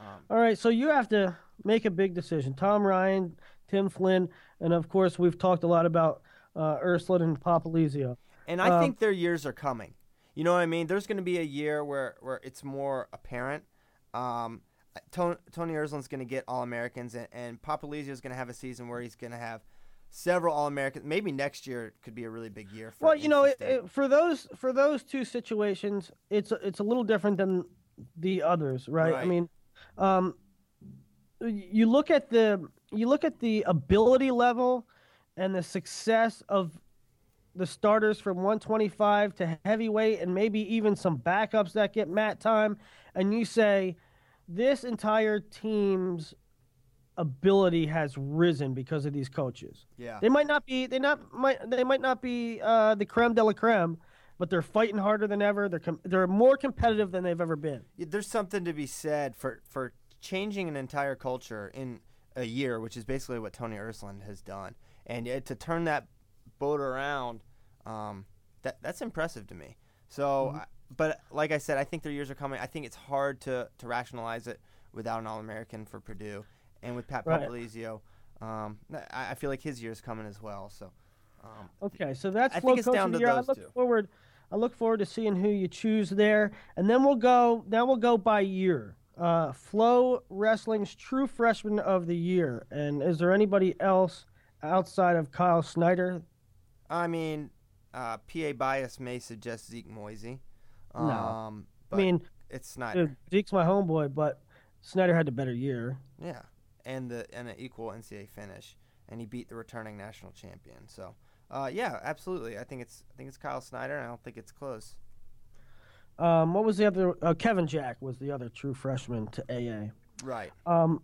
Speaker 2: All right, so you have to make a big decision. Tom Ryan, Tim Flynn, and of course we've talked a lot about uh, Ersland and Popolizio.
Speaker 1: And I
Speaker 2: Um,
Speaker 1: think their years are coming. You know what I mean? There's going to be a year where, where it's more apparent. Um, Tony, Tony going to get All Americans, and, and Popolizio is going to have a season where he's going to have several All Americans. Maybe next year could be a really big year for.
Speaker 2: Well, you know, it, it, for those for those two situations, it's it's a little different than the others, right? I mean, um, you look at the you look at the ability level and the success of the starters from 125 to heavyweight, and maybe even some backups that get mat time, and you say this entire team's ability has risen because of these coaches.
Speaker 1: yeah.
Speaker 2: They might not be they not might they might not be uh, the creme de la creme, but they're fighting harder than ever. They're com- they're more competitive than they've ever been.
Speaker 1: There's something to be said for for changing an entire culture in a year, which is basically what Tony Ersland has done, and to turn that boat around, um, that that's impressive to me. So, I, but like I said, I think their years are coming. I think it's hard to to rationalize it without an All American for Purdue, and with Pat
Speaker 2: Right.
Speaker 1: Popolizio, um, I, I feel like his year is coming as well. So, um,
Speaker 2: Okay, so that's
Speaker 1: I think it's down to
Speaker 2: Year.
Speaker 1: those
Speaker 2: I look
Speaker 1: two.
Speaker 2: forward. I look forward to seeing who you choose there, and then we'll go. Now we'll go by year. Uh, Flow Wrestling's True Freshman of the Year, and is there anybody else outside of Kyle Snyder?
Speaker 1: I mean, uh, PA bias may suggest Zeke Moisey. Um,
Speaker 2: I mean,
Speaker 1: it's not.
Speaker 2: dude, Zeke's my homeboy, but Snyder had the better year.
Speaker 1: Yeah, and the and an equal NCAA finish, and he beat the returning national champion. So, uh, yeah, absolutely. I think it's I think it's Kyle Snyder, and I don't think it's close.
Speaker 2: Um, what was the other? Uh, Kevin Jack was the other true freshman to AA.
Speaker 1: Right.
Speaker 2: Um,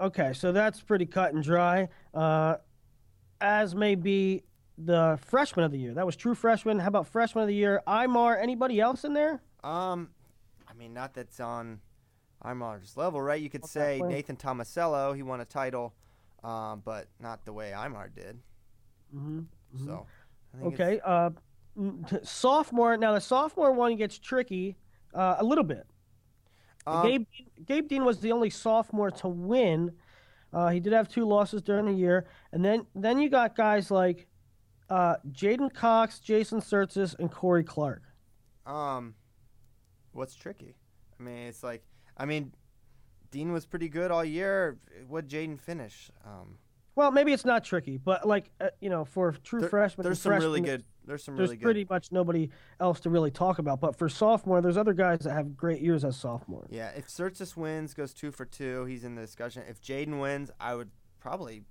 Speaker 2: okay, so that's pretty cut and dry. Uh, as may be the freshman of the year. That was true freshman. How about freshman of the year? Imar. Anybody else in there?
Speaker 1: Um, I mean, not that's on Imar's level, right? You could say Nathan Tomasello. He won a title, um, but not the way Imar did.
Speaker 2: Mm-hmm.
Speaker 1: So.
Speaker 2: Okay. Uh, sophomore. Now the sophomore one gets tricky uh, a little bit.
Speaker 1: Um,
Speaker 2: Gabe, Gabe Dean was the only sophomore to win. Uh, he did have two losses during the year, and then then you got guys like uh, Jaden Cox, Jason Tsirtsis, and Cory Clark.
Speaker 1: Um, what's tricky? I mean, it's like, I mean, Dean was pretty good all year. What Jaden finish? Um,
Speaker 2: Well, maybe it's not tricky, but like uh, you know, for true
Speaker 1: there-
Speaker 2: freshmen,
Speaker 1: there's some really good. There's some
Speaker 2: There's
Speaker 1: really good.
Speaker 2: pretty much nobody else to really talk about. But for sophomore, there's other guys that have great years as sophomore.
Speaker 1: Yeah, if Tsirtsis wins, goes two for two, he's in the discussion. If Jaden wins, I would probably,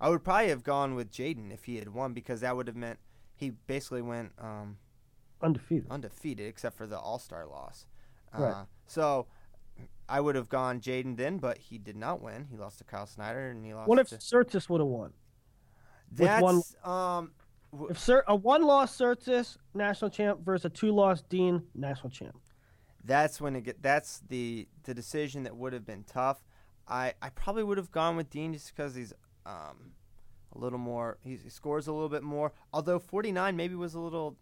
Speaker 1: I would probably have gone with Jaden if he had won because that would have meant he basically went um,
Speaker 2: Undefeated.
Speaker 1: undefeated except for the All Star loss.
Speaker 2: Right.
Speaker 1: Uh, so I would have gone Jaden then, but he did not win. He lost to Kyle Snyder and he lost.
Speaker 2: What if
Speaker 1: to,
Speaker 2: Tsirtsis would have won?
Speaker 1: that's
Speaker 2: one-
Speaker 1: um w-
Speaker 2: If Sir, a one-loss Tsirtsis national champ versus a two-loss Dean national champ.
Speaker 1: that's when it get that's the the decision that would have been tough. I I probably would have gone with Dean just because he's um a little more he, he scores a little bit more. Although 49 maybe was a little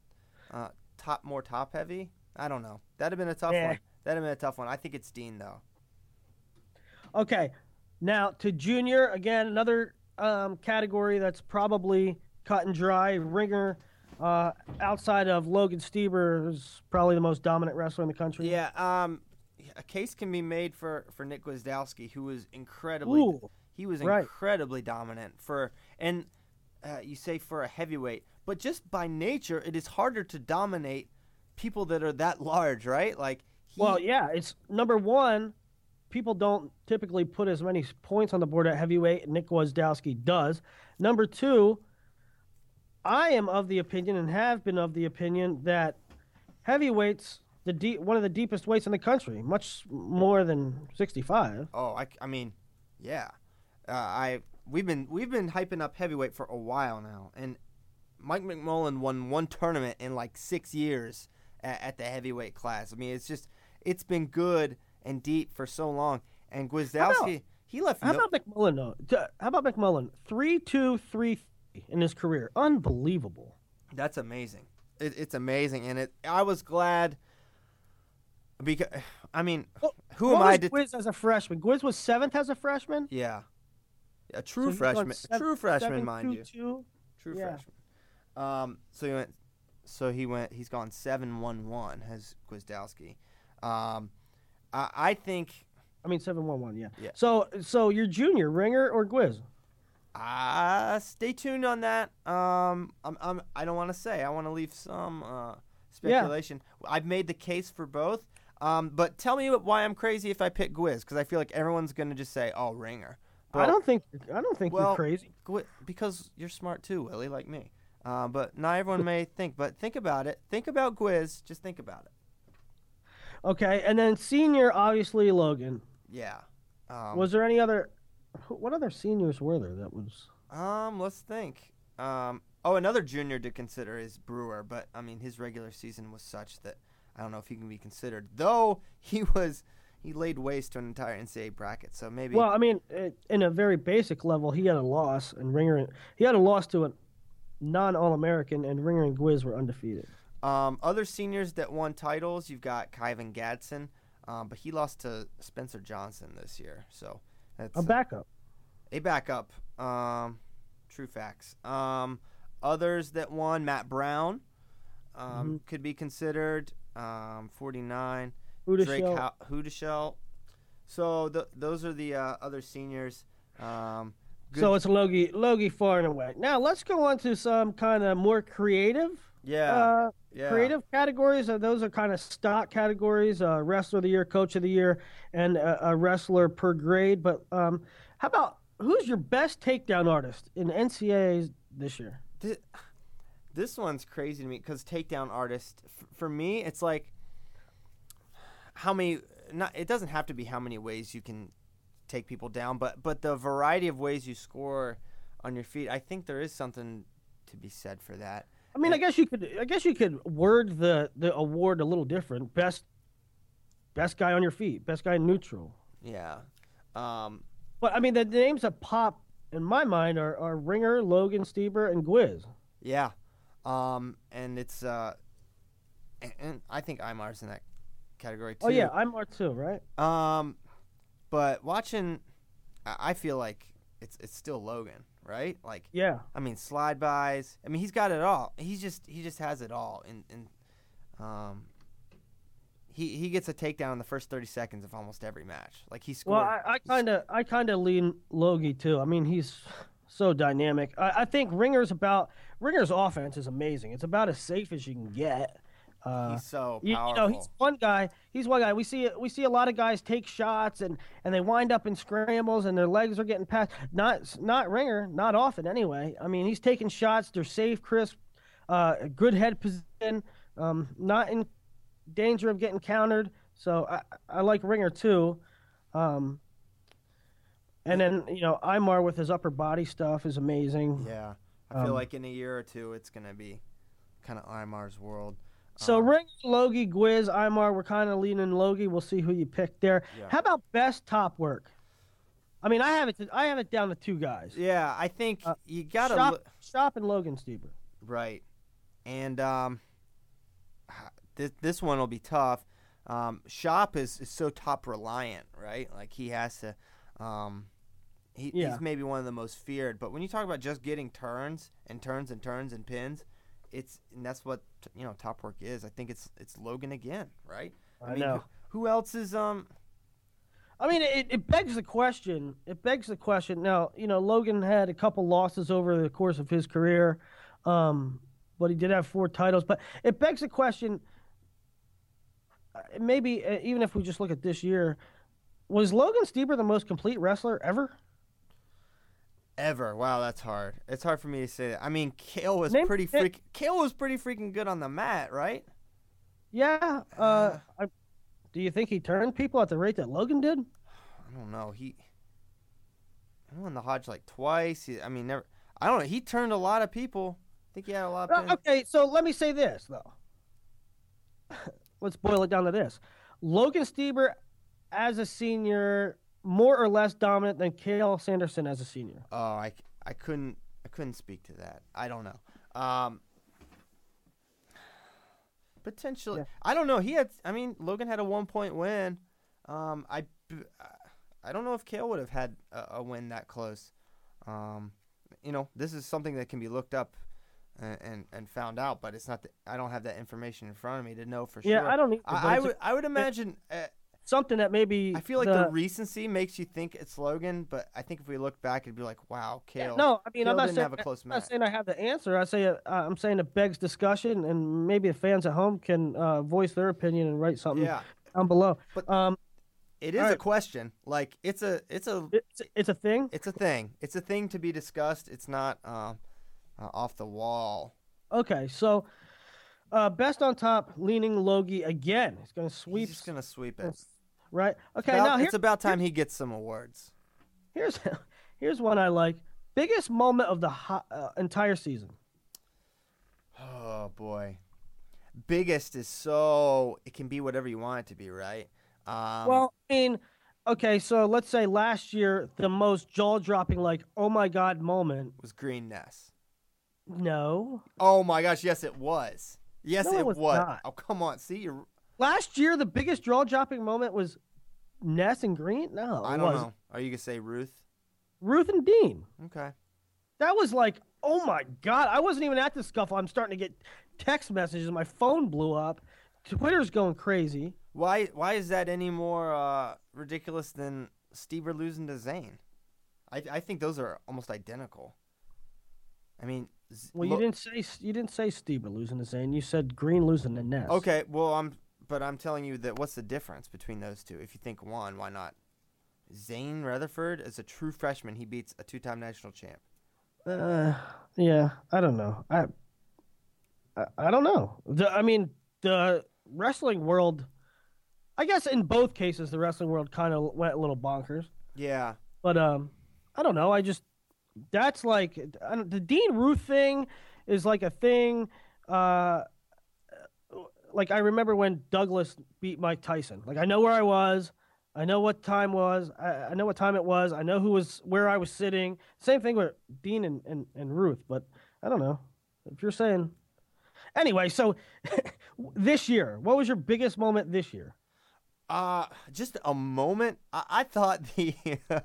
Speaker 1: uh, top more top heavy. I don't know. That'd have been a tough
Speaker 2: Yeah.
Speaker 1: one. That'd have been a tough one. I think it's Dean though.
Speaker 2: Okay, now to junior again, another um, category that's probably cut and dry. Ringer, uh, outside of Logan Stieber, who's probably the most dominant wrestler in the country.
Speaker 1: Yeah. Um. a case can be made for for Nick Gwiazdowski, who was incredibly
Speaker 2: Ooh,
Speaker 1: he was
Speaker 2: right.
Speaker 1: incredibly dominant for and uh, you say for a heavyweight, but just by nature, it is harder to dominate people that are that large, right? Like he,
Speaker 2: Well, yeah, it's number one. People don't typically put as many points on the board at heavyweight. Nick Gwiazdowski does. Number two, I am of the opinion and have been of the opinion that heavyweights the deep, one of the deepest weights in the country, much more than 65.
Speaker 1: Oh, I, I mean, yeah. Uh, I we've been we've been hyping up heavyweight for a while now, and Mike McMullan won one tournament in like six years at, at the heavyweight class. I mean, it's just it's been good and deep for so long. And Gwiazdowski, he left.
Speaker 2: How
Speaker 1: no,
Speaker 2: about McMullan though? How about McMullan? Three, two, three in his career, unbelievable.
Speaker 1: That's amazing. It, it's amazing, and it. I was glad because (sighs) I mean, who am I to?
Speaker 2: Gwiz as a freshman? Gwiz was seventh as a freshman.
Speaker 1: yeah, a true
Speaker 2: he's
Speaker 1: freshman,
Speaker 2: seven-
Speaker 1: true freshman,
Speaker 2: seven,
Speaker 1: mind
Speaker 2: two,
Speaker 1: you,
Speaker 2: two.
Speaker 1: true
Speaker 2: yeah.
Speaker 1: freshman. Um, so he went. So he went. He's gone seven one one. Has Gwiazdowski. Um, I, I think.
Speaker 2: I mean seven one one. Yeah.
Speaker 1: Yeah.
Speaker 2: So so you're junior ringer or Gwiz?
Speaker 1: Uh, stay tuned on that. Um, I'm, I'm, I don't want to say. I want to leave some uh, speculation. I've made the case for both. Um, but tell me why I'm crazy if I pick Gwiz, because I feel like everyone's gonna just say, "Oh, Ringer."
Speaker 2: I don't think I don't think
Speaker 1: well,
Speaker 2: you're crazy.
Speaker 1: Because you're smart too, Willie, like me. Uh, but not everyone may think. But think about it. Think about Gwiz. Just think about it.
Speaker 2: Okay, and then senior, obviously Logan.
Speaker 1: Yeah. Um,
Speaker 2: Was there any other? What other seniors were there that was?
Speaker 1: Um, let's think. Um, oh, another junior to consider is Brewer, but I mean his regular season was such that I don't know if he can be considered. Though he (laughs) was, he laid waste to an entire NCAA bracket, so maybe.
Speaker 2: Well, I mean, it, in a very basic level, he had a loss, and Ringer he had a loss to a non-All-American, and Ringer and Guiz were undefeated.
Speaker 1: um, other seniors that won titles, you've got Kyven Gadson, um, but he lost to Spencer Johnson this year, so that's
Speaker 2: A backup.
Speaker 1: a backup. Um, true facts. Um, others that won, Matt Brown, um,
Speaker 2: Mm-hmm.
Speaker 1: could be considered. Um, 49.
Speaker 2: Udashel.
Speaker 1: Drake Ho- Houdashelt. So th- those are the uh, other seniors. Um,
Speaker 2: So it's Logie, Logie far and away. Now let's go on to some kind of more creative,
Speaker 1: yeah,
Speaker 2: uh,
Speaker 1: yeah.
Speaker 2: creative categories. Uh, those are kind of stock categories: uh, wrestler of the year, coach of the year, and a, a wrestler per grade. But um, how about who's your best takedown artist in NCAA's this year?
Speaker 1: Thi- this one's crazy to me because takedown artist f- for me it's like how many not it doesn't have to be how many ways you can take people down but but the variety of ways you score on your feet i think there is something to be said for that
Speaker 2: I mean, I guess you could. I guess you could word the the award a little different. Best best guy on your feet. Best guy neutral.
Speaker 1: yeah um
Speaker 2: But I mean, the names that pop in my mind are, are Ringer, Logan, Stieber, and Gwiz.
Speaker 1: yeah um and it's uh and, and i think imar's in that category too
Speaker 2: Oh yeah, I'm R too, right?
Speaker 1: Um, but watching, I feel like it's it's still Logan, right? Like,
Speaker 2: Yeah.
Speaker 1: I mean, slide bys. I mean, he's got it all. He's just he just has it all. And and um, he he gets a takedown in the first thirty seconds of almost every match. Like he scored.
Speaker 2: Well, I, I kind of I kind of lean Logie too. I mean, he's so dynamic. I, I think Ringer's about Ringer's offense is amazing. It's about as safe as you can get. Uh,
Speaker 1: he's so
Speaker 2: you, you
Speaker 1: powerful.
Speaker 2: know, he's one guy. He's one guy. We see we see a lot of guys take shots and and they wind up in scrambles and their legs are getting past. Not not Ringer, not often anyway. I mean, he's taking shots. They're safe, crisp, uh, good head position, um, not in danger of getting countered. So I I like Ringer too. Um, and then you know Imar with his upper body stuff is amazing.
Speaker 1: yeah, I feel
Speaker 2: Um,
Speaker 1: like in a year or two it's gonna be kind of Imar's world.
Speaker 2: So
Speaker 1: Um,
Speaker 2: Ring, Logie, Guiz, Imar, we're kind of leaning Logie. We'll see who you pick there.
Speaker 1: Yeah.
Speaker 2: How about best top work? I mean, I have it. To, I have it down to two guys.
Speaker 1: Yeah, I think
Speaker 2: Uh,
Speaker 1: you gotta
Speaker 2: Shop,
Speaker 1: look.
Speaker 2: Shop and Logan Stieber.
Speaker 1: Right. And um, (sighs) this this one will be tough. Um, Shop is, is so top reliant, right? Like he has to. Um, he,
Speaker 2: Yeah.
Speaker 1: He's maybe one of the most feared. But when you talk about just getting turns and turns and turns and pins, it's and that's what you know top work is. I think it's it's Logan again, right?
Speaker 2: I
Speaker 1: mean,
Speaker 2: know.
Speaker 1: Who else is um?
Speaker 2: I mean, it, it begs the question. It begs the question. Now, you know, Logan had a couple losses over the course of his career, um, but he did have four titles. But it begs the question. uh, Maybe uh, even if we just look at this year, was Logan Stieber the most complete wrestler ever?
Speaker 1: Ever. Wow, that's hard. It's hard for me to say that. I mean, Cael was
Speaker 2: Name-
Speaker 1: pretty freak. Cael was pretty freaking good on the mat, right?
Speaker 2: Yeah. Uh, I, do you think he turned people at the rate that Logan did?
Speaker 1: I don't know. He, he won the Hodge like twice. He, I mean, never. I don't know. He turned a lot of people. I think he had a lot of. Pin-
Speaker 2: okay, so let me say this though. (laughs) Let's boil it down to this: Logan Stieber, as a senior, more or less dominant than Cael Sanderson as a senior.
Speaker 1: Oh, I, I couldn't I couldn't speak to that. I don't know. Um, potentially,
Speaker 2: Yeah.
Speaker 1: I don't know. He had. I mean, Logan had a one point win. Um, I I don't know if Cael would have had a, a win that close. Um, you know, this is something that can be looked up and and, and found out, but it's not. The, I don't have that information in front of me to know for
Speaker 2: Yeah,
Speaker 1: sure.
Speaker 2: Yeah, I don't either,
Speaker 1: I, I would I would imagine. Uh,
Speaker 2: something that maybe
Speaker 1: I feel like
Speaker 2: the,
Speaker 1: the recency makes you think it's Logan, but I think if we look back, it'd be like, wow, Cael.
Speaker 2: no, I mean
Speaker 1: Cael
Speaker 2: I'm not saying
Speaker 1: have a close
Speaker 2: I'm not saying I have the answer. I say uh, I'm saying it begs discussion, and maybe the fans at home can uh, voice their opinion and write something
Speaker 1: Yeah,
Speaker 2: down below.
Speaker 1: But-
Speaker 2: um,
Speaker 1: it is
Speaker 2: All
Speaker 1: a question. Like it's a it's a
Speaker 2: it's it's a thing.
Speaker 1: it's a thing. It's a thing to be discussed. It's not um, uh, off the wall.
Speaker 2: Okay, so uh, best on top, leaning Logie again. He's going to
Speaker 1: He's
Speaker 2: sweep,
Speaker 1: just gonna sweep it.
Speaker 2: Right? Okay,
Speaker 1: About-
Speaker 2: now here,
Speaker 1: it's about time he gets some awards.
Speaker 2: here's (laughs) here's one I like. Biggest moment of the ho- uh, entire season.
Speaker 1: Oh boy, biggest is so it can be whatever you want it to be, right? Um,
Speaker 2: well, I mean, okay, so let's say last year the most jaw dropping, like oh my god moment.
Speaker 1: was Green Ness.
Speaker 2: No,
Speaker 1: Oh my gosh, yes it was. Yes
Speaker 2: No, it
Speaker 1: it
Speaker 2: was
Speaker 1: was. Oh come on, see you're.
Speaker 2: Last year the biggest jaw dropping moment was Ness and Green. No,
Speaker 1: I don't
Speaker 2: wasn't.
Speaker 1: know. Are you gonna say Ruth?
Speaker 2: Ruth and Dean.
Speaker 1: Okay.
Speaker 2: That was like, oh my god! I wasn't even at the scuffle. I'm starting to get text messages. My phone blew up. Twitter's going crazy.
Speaker 1: Why why is that any more uh, ridiculous than Stieber losing to Zain? I I think those are almost identical. I mean,
Speaker 2: Well, you didn't say you didn't say Stieber losing to Zain. You said Green losing to Ness.
Speaker 1: Okay, well I'm but I'm telling you that what's the difference between those two? If you think one, why not? Zain Retherford is a true freshman. He beats a two-time national champ.
Speaker 2: Uh, yeah, I don't know. I, I, I don't know. The, I mean, the wrestling world. I guess in both cases, the wrestling world kind of went a little bonkers.
Speaker 1: Yeah.
Speaker 2: But um, I don't know. I just that's like I don't, the Dean Ruth thing is like a thing. Uh, like I remember when Douglas beat Mike Tyson. Like I know where I was. I know what time was. I, I know what time it was. I know who was where I was sitting. Same thing with Dean and, and, and Ruth. But I don't know if you're saying. Anyway, so (laughs) this year, what was your biggest moment this year?
Speaker 1: Uh, just a moment. I, I thought the, (laughs)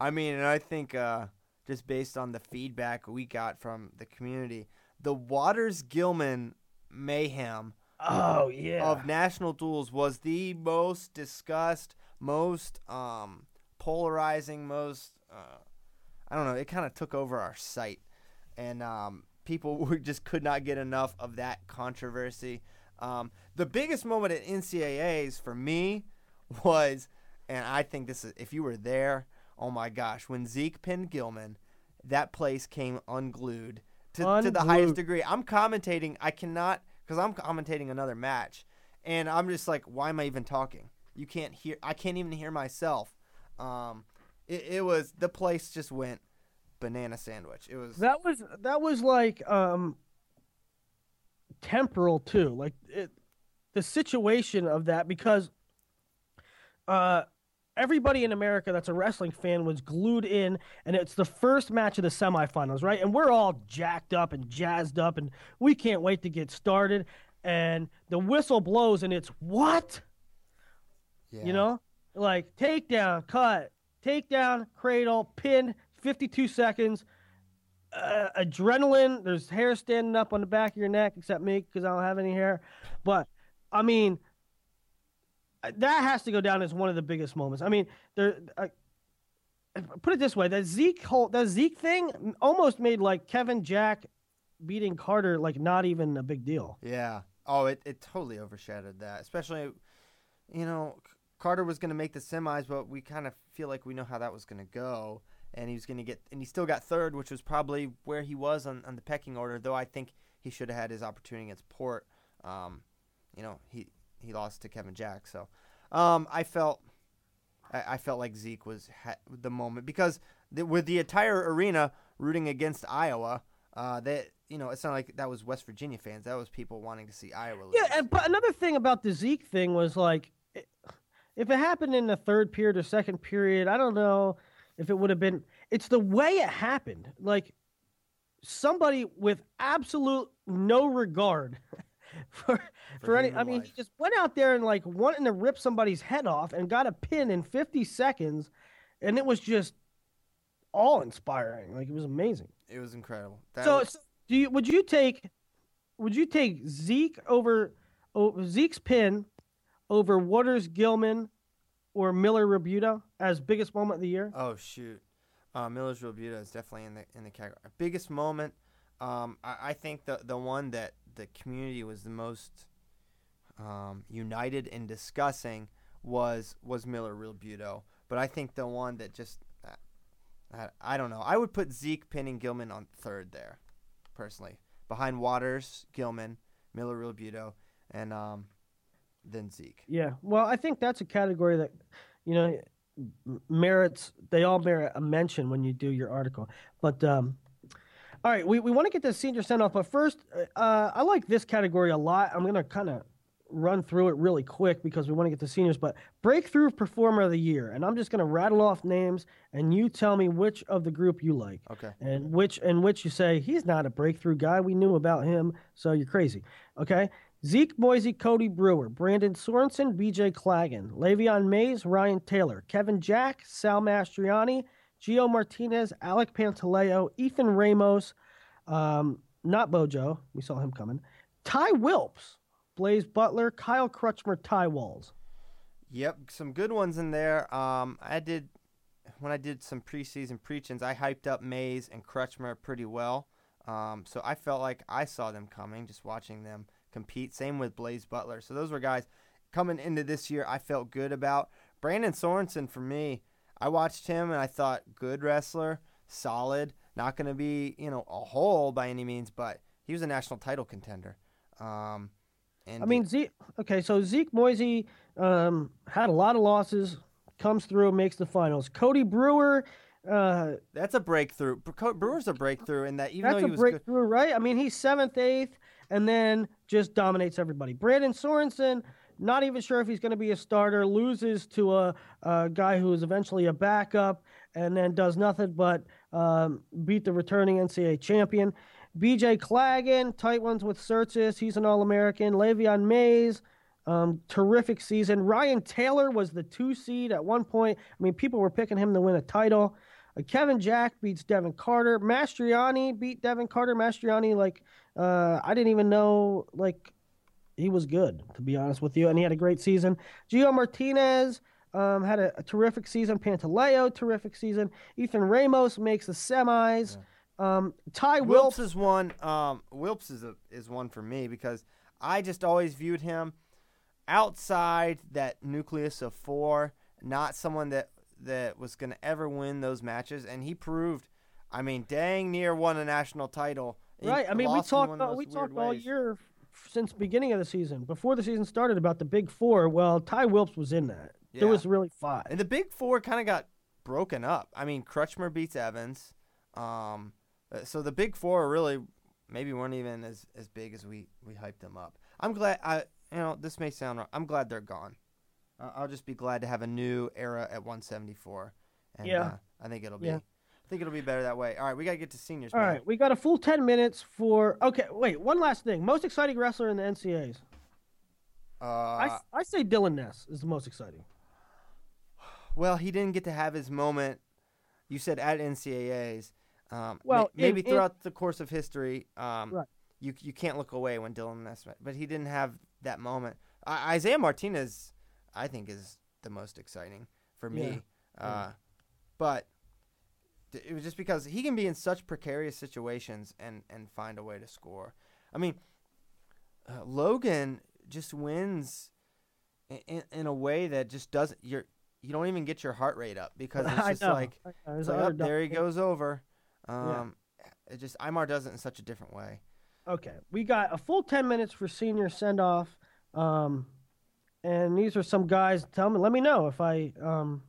Speaker 1: I mean, and I think uh, just based on the feedback we got from the community, the Waters Gilman mayhem
Speaker 2: Oh yeah.
Speaker 1: of national duels was the most discussed, most um, polarizing, most uh, I don't know. It kind of took over our site, and um, people (laughs) were, just could not get enough of that controversy. Um, the biggest moment at NCAA's for me (laughs) was, and I think this is if you were there, oh my gosh, when Zeke pinned Gilman, that place came unglued to, to the highest degree. I'm commentating. I cannot because I'm commentating another match, and I'm just like, why am I even talking? You can't hear. I can't even hear myself. Um, it, it was the place just went banana sandwich. It was
Speaker 2: That was that was like um temporal too. Like it, the situation of that because uh everybody in America that's a wrestling fan was glued in and it's the first match of the semifinals, right? And we're all jacked up and jazzed up and we can't wait to get started and the whistle blows and it's what?
Speaker 1: yeah.
Speaker 2: You know? Like takedown, cut, takedown, cradle, pin, 52 seconds. Uh, adrenaline, there's hair standing up on the back of your neck, except me because I don't have any hair. But I mean, that has to go down as one of the biggest moments. I mean, there. Uh, put it this way: that Zeke whole that Zeke thing almost made like Kevin Jack beating Carter like not even a big deal.
Speaker 1: Yeah. Oh, it, it totally overshadowed that. Especially, you know, Carter was going to make the semis, but we kind of feel like we know how that was going to go. And he was going to get, and he still got third, which was probably where he was on, on the pecking order. Though I think he should have had his opportunity against Port. Um, you know, he he lost to Kevin Jack. So, um, I felt, I, I felt like Zeke was ha- the moment because with the entire arena rooting against Iowa, uh, that you know, it's not like that was West Virginia fans. That was people wanting to see Iowa lose.
Speaker 2: Yeah, and, but another thing about the Zeke thing was like, if it happened in the third period or second period, I don't know if it would have been. It's the way it happened. Like somebody with absolute no regard (laughs) for for,
Speaker 1: For
Speaker 2: any. I mean,
Speaker 1: life.
Speaker 2: he just went out there and like wanting to rip somebody's head off and got a pin in 50 seconds, and it was just awe inspiring. Like it was amazing.
Speaker 1: It was incredible. That
Speaker 2: So,
Speaker 1: was-
Speaker 2: so do you would you take would you take Zeke over, over Zeke's pin over Waters Gilman or Miller Rebuta as biggest moment of the year?
Speaker 1: oh shoot, uh, Miller's Rebuta is definitely in the in the category. Biggest moment, um, I, I think the the one that the community was the most um, united in discussing was was Miller Rebuto. But I think the one that just uh, I, I don't know. I would put Zeke pinning Gilman on third there, personally, behind Waters, Gilman, Miller Rebuto, and um, then Zeke.
Speaker 2: Yeah. Well, I think that's a category that you know merits they all merit a mention when you do your article. But um all right, we, we want to get the senior send off, but first, uh, I like this category a lot. I'm going to kind of run through it really quick because we want to get to seniors. But breakthrough performer of the year, and I'm just going to rattle off names, and you tell me which of the group you like,
Speaker 1: Okay.
Speaker 2: and which and which you say he's not a breakthrough guy. We knew about him, so you're crazy. Okay. Zeke Moisey, Cody Brewer, Brandon Sorensen, BJ Clagon, Le'Veon Mays, Ryan Taylor, Kevin Jack, Sal Mastriani, Gio Martinez, Alec Pantaleo, Ethan Ramos, um, not Bojo, we saw him coming, Ty Wilps, Blaze Butler, Kyle Crutchmer, Ty Walls.
Speaker 1: Yep, some good ones in there. Um, I did when I did some preseason preachings. I hyped up Mays and Crutchmer pretty well. Um, so I felt like I saw them coming, just watching them compete. Same with Blaze Butler. So those were guys coming into this year. I felt good about Brandon Sorensen. For me, I watched him and I thought good wrestler, solid. Not going to be you know a hole by any means, but he was a national title contender. Um, and
Speaker 2: I mean, Zeke. Okay, so Zeke Moisey um, had a lot of losses, comes through, makes the finals. Cody Brewer, uh,
Speaker 1: That's a breakthrough. Brewer's a breakthrough in that even
Speaker 2: that's
Speaker 1: though
Speaker 2: a
Speaker 1: he was good,
Speaker 2: breakthrough, right? I mean, he's seventh, eighth, and then just dominates everybody. Brandon Sorensen, not even sure if he's going to be a starter, loses to a, a guy who is eventually a backup, and then does nothing but um, beat the returning NCAA champion. BJ Clagon, tight ones with Tsirtsis. He's an All American. Le'Veon Mays, um, terrific season. Ryan Taylor was the two seed at one point. I mean, people were picking him to win a title. Uh, Kevin Jack beats Devin Carter. Mastriani beat Devin Carter. Mastriani, like, uh, I didn't even know, like, he was good, to be honest with you, and he had a great season. Gio Martinez um, had a, a terrific season. Pantaleo, terrific season. Ethan Ramos makes the semis. Um, Ty
Speaker 1: Wilps
Speaker 2: Wilps.
Speaker 1: is one. Um, Wilps is a, is one for me because I just always viewed him outside that nucleus of four, not someone that that was going to ever win those matches, and he proved. I mean, dang near won a national title. He
Speaker 2: Right. I mean, we talked about, we talked all year since beginning of the season, before the season started, about the Big Four. Well, Ty Wilps was in that. There was really five.
Speaker 1: And the big four kind of got broken up. I mean, Crutchmer beats Evans. Um, uh, so the big four really maybe weren't even as, as big as we, we hyped them up. I'm glad. I you know this may sound wrong. I'm glad they're gone. Uh, I'll just be glad to have a new era at 174. And,
Speaker 2: Yeah.
Speaker 1: Uh, I think it'll be.
Speaker 2: Yeah.
Speaker 1: I think it'll be better that way. All right, we gotta get to seniors.
Speaker 2: All
Speaker 1: man.
Speaker 2: right, we got a full 10 minutes for. Okay, wait, one last thing. Most exciting wrestler in the NCAAs.
Speaker 1: Uh,
Speaker 2: I, I say Dylan Ness is the most exciting.
Speaker 1: well, he didn't get to have his moment. You said at NCAA's. Um,
Speaker 2: Well,
Speaker 1: may- maybe
Speaker 2: in- in-
Speaker 1: throughout the course of history, um,
Speaker 2: Right.
Speaker 1: you you can't look away when Dylan Ness, but he didn't have that moment. Uh, Isaiah Martinez, I think is the most exciting for me.
Speaker 2: Yeah.
Speaker 1: Uh, but th- it was just because he can be in such precarious situations and and find a way to score. I mean, uh, Logan just wins in, in, a way that just doesn't you're you don't even get your heart rate up because (laughs) it's just like
Speaker 2: It's
Speaker 1: like, "Oh, there he goes over. Um, it just Imar does it in such a different way.
Speaker 2: Okay, we got a full ten minutes for senior send off, um, and these are some guys. Tell me, let me know if I um,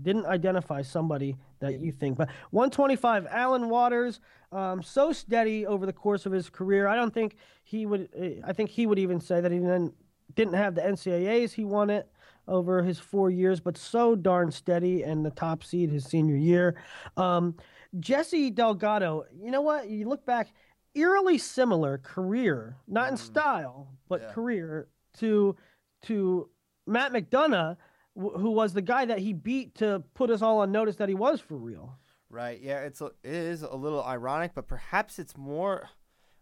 Speaker 2: didn't identify somebody that you think. But 125, Alan Waters, um, so steady over the course of his career. I don't think he would. eh, I think he would even say that he didn't didn't have the NCAA's. He won it over his four years, but so darn steady and the top seed his senior year. Um, Jesse Delgado, you know what? You look back, eerily similar career, not in style, but
Speaker 1: Yeah.
Speaker 2: career to to Matt McDonough, wh- who was the guy that he beat to put us all on notice that he was for real.
Speaker 1: Right. Yeah. It's a, it is a little ironic, but perhaps it's more.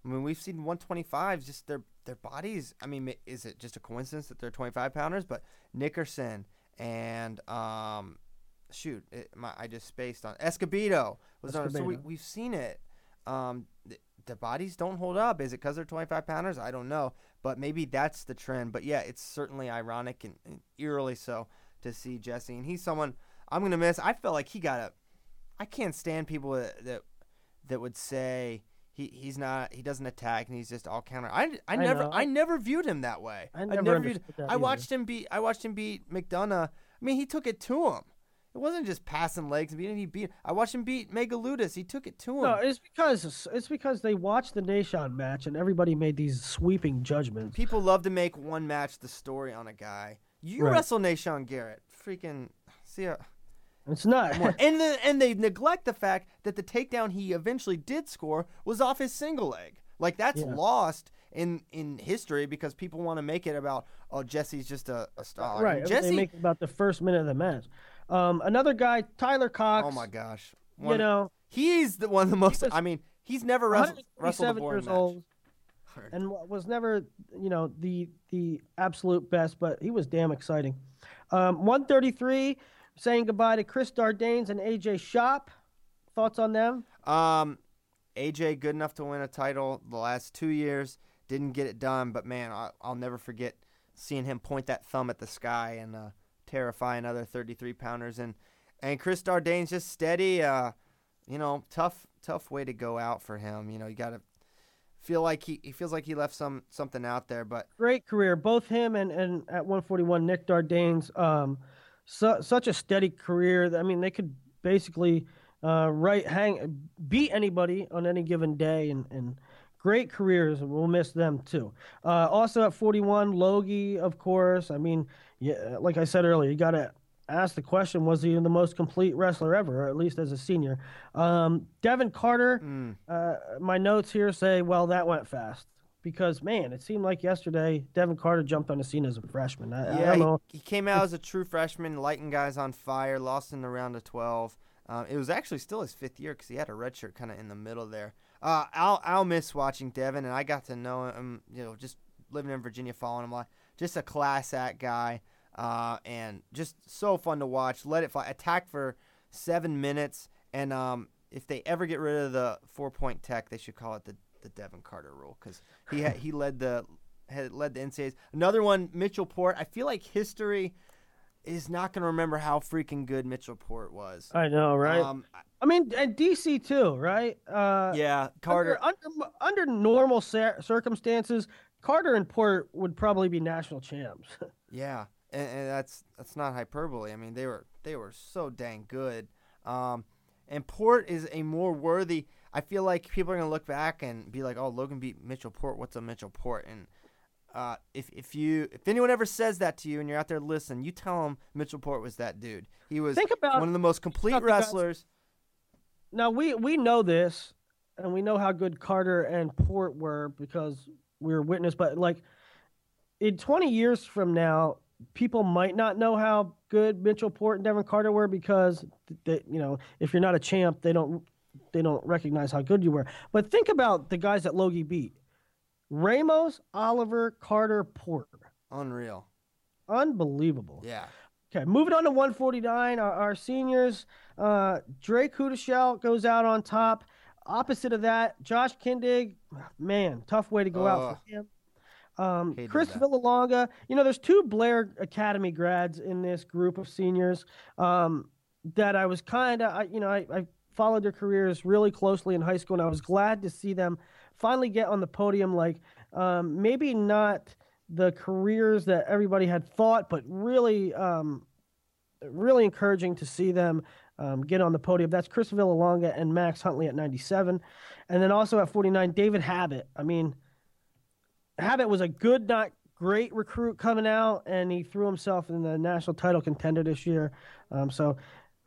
Speaker 1: I mean, we've seen 125s, just their their bodies. I mean, is it just a coincidence that they're 25 pounders? But Nickerson and um, shoot, it, my, I just spaced on Escobedo was on. So we we've seen it. Um, the, the bodies don't hold up. Is it because they're 25 pounders? I don't know, but maybe that's the trend. But yeah, it's certainly ironic and, and eerily so to see Jesse, and he's someone I'm gonna miss. I felt like he got a I can't stand people that that, that would say he, he's not he doesn't attack and he's just all counter. I, I,
Speaker 2: I
Speaker 1: never
Speaker 2: know.
Speaker 1: I never viewed him that way.
Speaker 2: I never
Speaker 1: viewed.
Speaker 2: understood that
Speaker 1: I watched him beat I watched him beat McDonough. I mean, he took it to him. It wasn't just passing legs and beating. He beat. I watched him beat Megaludis. He took it to him.
Speaker 2: No, it's because it's because they watched the Nation match and everybody made these sweeping judgments.
Speaker 1: People love to make one match the story on a guy. You
Speaker 2: Right.
Speaker 1: wrestle Nahshon Garrett. Freaking see. uh,
Speaker 2: It's not. (laughs)
Speaker 1: and the, and they neglect the fact that the takedown he eventually did score was off his single leg. Like that's
Speaker 2: Yeah.
Speaker 1: lost in in history because people want to make it about oh Jesse's just a, a star.
Speaker 2: right.
Speaker 1: Jesse.
Speaker 2: They make it about the first minute of the match. Um, another guy, Tyler Cox.
Speaker 1: oh my gosh.
Speaker 2: You know,
Speaker 1: he's the one of the most. I mean, he's never wrestled, wrestled a boring
Speaker 2: years
Speaker 1: match.
Speaker 2: old and was never, you know, the the absolute best, but he was damn exciting. Um, 133, saying goodbye to Chris Dardanes and AJ Shop. Thoughts on them?
Speaker 1: Um, AJ good enough to win a title the last two years. Didn't get it done, but man, I, I'll never forget seeing him point that thumb at the sky and uh, terrify another 33 pounders. And and Chris Dardane's just steady. Uh, you know, tough tough way to go out for him. You know, you got to feel like he, he feels like he left some something out there. But
Speaker 2: Great career, both him and, and at 141, Nick Dardanes. Um, su- such a steady career. I mean, they could basically uh, right hang beat anybody on any given day, and, and great careers. We'll miss them too. Uh, also at 41, Logie, of course. I mean, yeah, like I said earlier, you got to ask the question: Was he the most complete wrestler ever, or at least as a senior? Um, Devin Carter.
Speaker 1: mm,
Speaker 2: Uh, my notes here say, well, that went fast. Because man, it seemed like yesterday Devin Carter jumped on the scene as a freshman. I, I
Speaker 1: yeah,
Speaker 2: don't
Speaker 1: he,
Speaker 2: know.
Speaker 1: he came out as a true freshman, lighting guys on fire. Lost in the round of 12. Um, it was actually still his fifth year because he had a red shirt kind of in the middle there. Uh, I'll I'll miss watching Devin, and I got to know him. You know, just living in Virginia, following him. Like, just a class act guy, uh, and just so fun to watch. Let it fly. Attack for seven minutes, and um, if they ever get rid of the four point tech, they should call it the the Devin Carter rule because he ha- he led the had led the NCAAs. Another one, Mitchell Port. I feel like history is not going to remember how freaking good Mitchell Port was.
Speaker 2: I know, right?
Speaker 1: Um,
Speaker 2: I mean, and DC too, right? Uh,
Speaker 1: yeah, Carter.
Speaker 2: Under, under under normal circumstances, Carter and Port would probably be national champs. (laughs)
Speaker 1: Yeah, and, and that's that's not hyperbole. I mean, they were they were so dang good. Um, and Port is a more worthy. I feel like people are gonna look back and be like, "Oh, Logan beat Mitchell Port. What's a Mitchell Port?" And uh, if if you if anyone ever says that to you and you're out there listening, you tell them Mitchell Port was that dude. He was
Speaker 2: about-
Speaker 1: one of the most complete
Speaker 2: about
Speaker 1: wrestlers.
Speaker 2: now we we know this, and we know how good Carter and Port were because we were witness. But like, in 20 years from now, people might not know how good Mitchell Port and Devin Carter were because they, you know, if you're not a champ, they don't they don't recognize how good you were. But think about the guys that Logie beat: Ramos, Oliver, Carter, Port.
Speaker 1: Unreal.
Speaker 2: Unbelievable.
Speaker 1: Yeah.
Speaker 2: Okay, moving on to 149, our, our seniors. Uh, Drake Houdashelt goes out on top. Opposite of that, Josh Kindig, man, tough way to go out for him. Um, Chris
Speaker 1: that.
Speaker 2: Villalonga, you know, there's two Blair Academy grads in this group of seniors um, that I was kind of, you know, I, I followed their careers really closely in high school, and I was glad to see them finally get on the podium. Like, um, maybe not the careers that everybody had thought, but really, um, really encouraging to see them um, get on the podium. That's Chris Villalonga and Max Huntley at 97. And then also at 49, David Habit. I mean, Habit was a good, not great recruit coming out, and he threw himself in the national title contender this year. Um, so,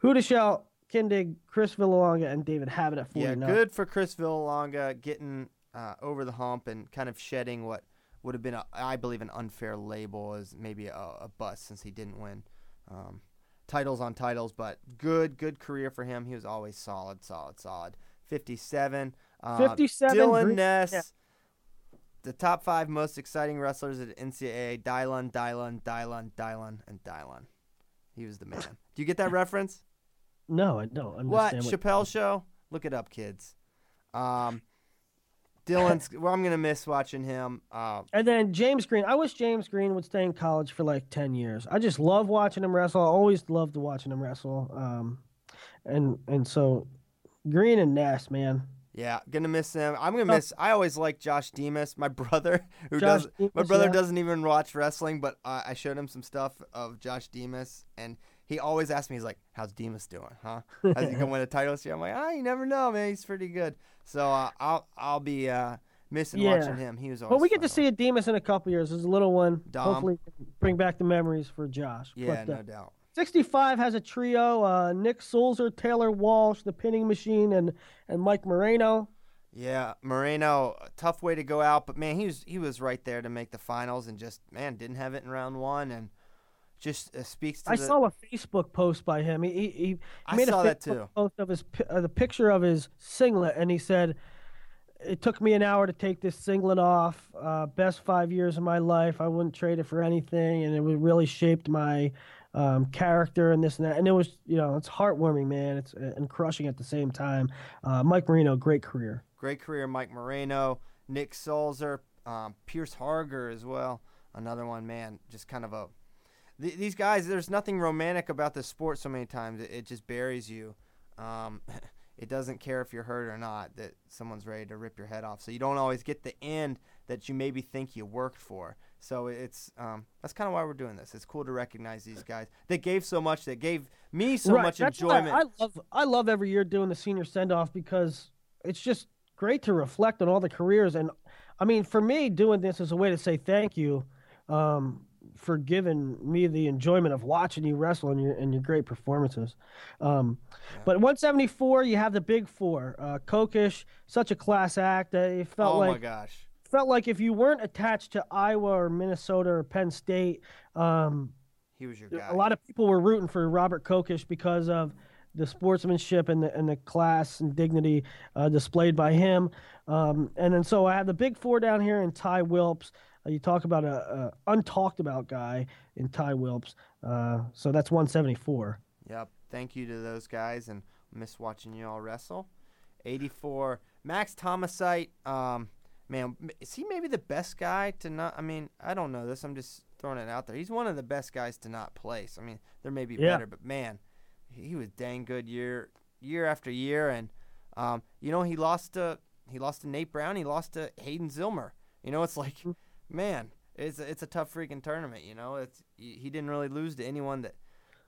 Speaker 2: Houdashelt, Kindig, Chris Villalonga, and David Habit at 49.
Speaker 1: Yeah, good for Chris Villalonga getting uh, over the hump and kind of shedding what would have been, a, I believe, an unfair label as maybe a, a bust since he didn't win um, titles on titles. But good, good career for him. He was always solid, solid, solid. 57. Uh,
Speaker 2: 57,
Speaker 1: Dylan Ness.
Speaker 2: yeah.
Speaker 1: The top five most exciting wrestlers at NCAA: Dylan, Dylan, Dylan, Dylan, and Dylan. He was the man. Do you get that (laughs) reference?
Speaker 2: No, I don't
Speaker 1: What. Chappelle show? Look it up, kids. Um, Dylan's. (laughs) well, I'm gonna miss watching him. Uh,
Speaker 2: And then James Green. I wish James Green would stay in college for like ten years. I just love watching him wrestle. I always loved watching him wrestle. Um, and and so Green and Ness, man.
Speaker 1: Yeah, gonna miss him. I'm gonna miss. I always like Josh Demas, my (laughs) brother, who
Speaker 2: Josh
Speaker 1: does. my brother
Speaker 2: yeah.
Speaker 1: doesn't even watch wrestling, but uh, I showed him some stuff of Josh Demas, and he always asks me, he's like, "How's Demas doing? Huh? How's he gonna win a title this year?" I'm like, "Ah, you never know, man. He's pretty good." So uh, I'll I'll be uh, missing
Speaker 2: Yeah.
Speaker 1: watching him. He was. Always
Speaker 2: But we get to see a Demas in a couple years. There's a little one.
Speaker 1: Dom.
Speaker 2: Hopefully, bring back the memories for Josh.
Speaker 1: Yeah,
Speaker 2: But, uh,
Speaker 1: no doubt.
Speaker 2: 65 has a trio: uh, Nick Sulzer, Taylor Walsh, the Pinning Machine, and and Mike Moreno.
Speaker 1: Yeah, Moreno, tough way to go out, but man, he was he was right there to make the finals, and just man didn't have it in round one, and just uh, speaks to
Speaker 2: I
Speaker 1: the.
Speaker 2: saw a Facebook post by him. He he, he
Speaker 1: I
Speaker 2: made
Speaker 1: saw
Speaker 2: a
Speaker 1: that
Speaker 2: Facebook
Speaker 1: too.
Speaker 2: post of his uh, the picture of his singlet, and he said, "It took me an hour to take this singlet off. Uh, best five years of my life. I wouldn't trade it for anything, and it really shaped my um, character and this and that. And it was, you know, it's heartwarming, man. It's uh, and crushing at the same time. Uh, Mike Moreno, great career.
Speaker 1: Great career, Mike Moreno, Nick Sulzer, um, Pierce Harger as well. Another one, man, just kind of a. Th- these guys, there's nothing romantic about this sport. So many times, it, it just buries you. Um, (laughs) it doesn't care if you're hurt or not. That someone's ready to rip your head off. So you don't always get the end that you maybe think you worked for. So it's um, that's kind of why we're doing this. It's cool to recognize these guys They gave so much. They gave me so
Speaker 2: Right,
Speaker 1: much
Speaker 2: that's
Speaker 1: enjoyment.
Speaker 2: I love I love every year doing the senior send off because it's just great to reflect on all the careers and I mean for me doing this is a way to say thank you um, for giving me the enjoyment of watching you wrestle and your and your great performances. Um, But 174, you have the big four. Uh, Kokesh, such a class act. Uh, it felt
Speaker 1: oh
Speaker 2: like
Speaker 1: my gosh.
Speaker 2: Felt like if you weren't attached to Iowa or Minnesota or Penn State, um,
Speaker 1: He was your guy.
Speaker 2: a lot of people were rooting for Robert Kokesh because of the sportsmanship and the, and the class and dignity uh, displayed by him. Um, and then so I have the big four down here in Ty Wilps. Uh, you talk about a, a untalked about guy in Ty Wilps. Uh, so that's 174.
Speaker 1: Yep. Thank you to those guys and miss watching you all wrestle. 84. Max Thomusseit. Um, man, is he maybe the best guy to not? I mean, I don't know this. I'm just throwing it out there. He's one of the best guys to not place. I mean, there may be
Speaker 2: Yeah.
Speaker 1: better, but man, he was dang good year year after year. And um, you know, he lost to he lost to Nate Brown. He lost to Hayden Zillmer. You know, it's like, man, it's a, it's a tough freaking tournament. You know, it's he he didn't really lose to anyone that.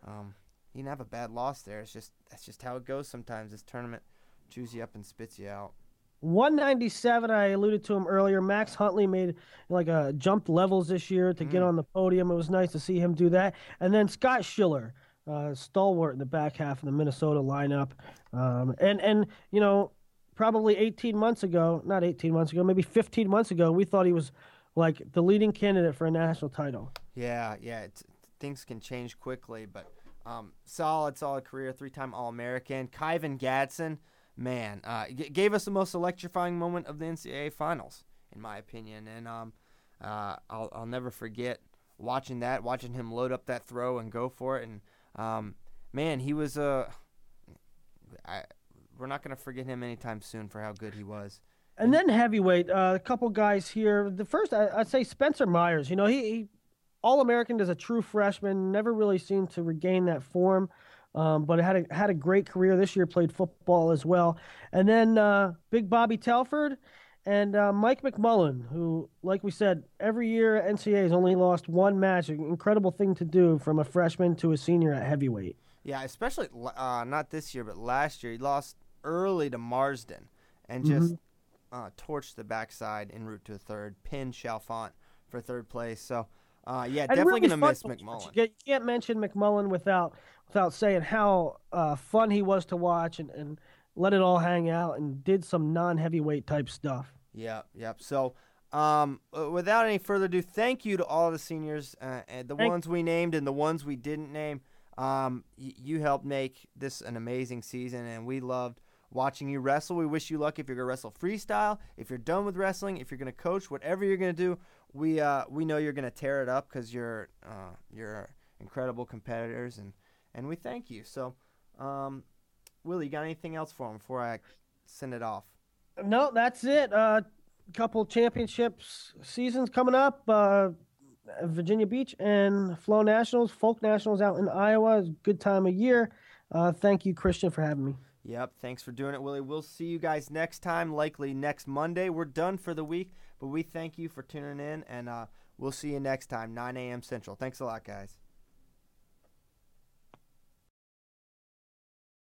Speaker 1: Um, he didn't have a bad loss there. It's just that's just how it goes sometimes. This tournament chews you up and spits you out.
Speaker 2: 197, I alluded to him earlier. Max Huntley made like a jumped levels this year to get on the podium. It was nice to see him do that. And then Scott Schiller, uh, stalwart in the back half of the Minnesota lineup. Um, and, and, you know, probably 18 months ago, not 18 months ago, maybe 15 months ago, we thought he was like the leading candidate for a national title.
Speaker 1: Yeah, yeah. It's, things can change quickly, but um, solid, solid career. Three-time All-American. Kyven Gadson, man, uh, g- gave us the most electrifying moment of the NCAA finals, in my opinion. And um, uh, I'll I'll never forget watching that, watching him load up that throw and go for it, and um, man, he was a. Uh, we're not going to forget him anytime soon for how good he was.
Speaker 2: And then heavyweight, uh, a couple guys here. The first, I, would say Spencer Myers. You know, he, he All American as a true freshman, never really seemed to regain that form, um, but had a had a great career this year. Played football as well. And then uh, Big Bobby Telford and uh, Mike McMullan, who, like we said, every year NCAA has only lost one match. An incredible thing to do from a freshman to a senior at heavyweight.
Speaker 1: Yeah, especially uh, not this year, but last year he lost early to Marsden and just mm-hmm. uh, torched the backside en route to a third, pinned Chalfont for third place. So, uh, yeah, and definitely really gonna miss McMullan.
Speaker 2: You can't mention McMullan without without saying how uh, fun he was to watch and, and let it all hang out and did some non-heavyweight type stuff.
Speaker 1: Yep, yep. So. Um, uh, without any further ado, thank you to all the seniors, uh, and the Thank- ones we named and the ones we didn't name. Um, y- you helped make this an amazing season, and we loved watching you wrestle. We wish you luck if you're gonna wrestle freestyle, if you're done with wrestling, if you're gonna coach, whatever you're gonna do. We uh, we know you're gonna tear it up because you're uh, you're incredible competitors, and and we thank you. So, um, Willie, you got anything else for him before I send it off?
Speaker 2: No, that's it. A uh, couple championships seasons coming up. Uh, Virginia Beach and Flow Nationals, Folk Nationals out in Iowa. Good time of year. Uh, thank you, Christian, for having me.
Speaker 1: Yep. Thanks for doing it, Willie. We'll see you guys next time, likely next Monday. We're done for the week, but we thank you for tuning in, and uh, we'll see you next time, 9 a.m. Central. Thanks a lot, guys.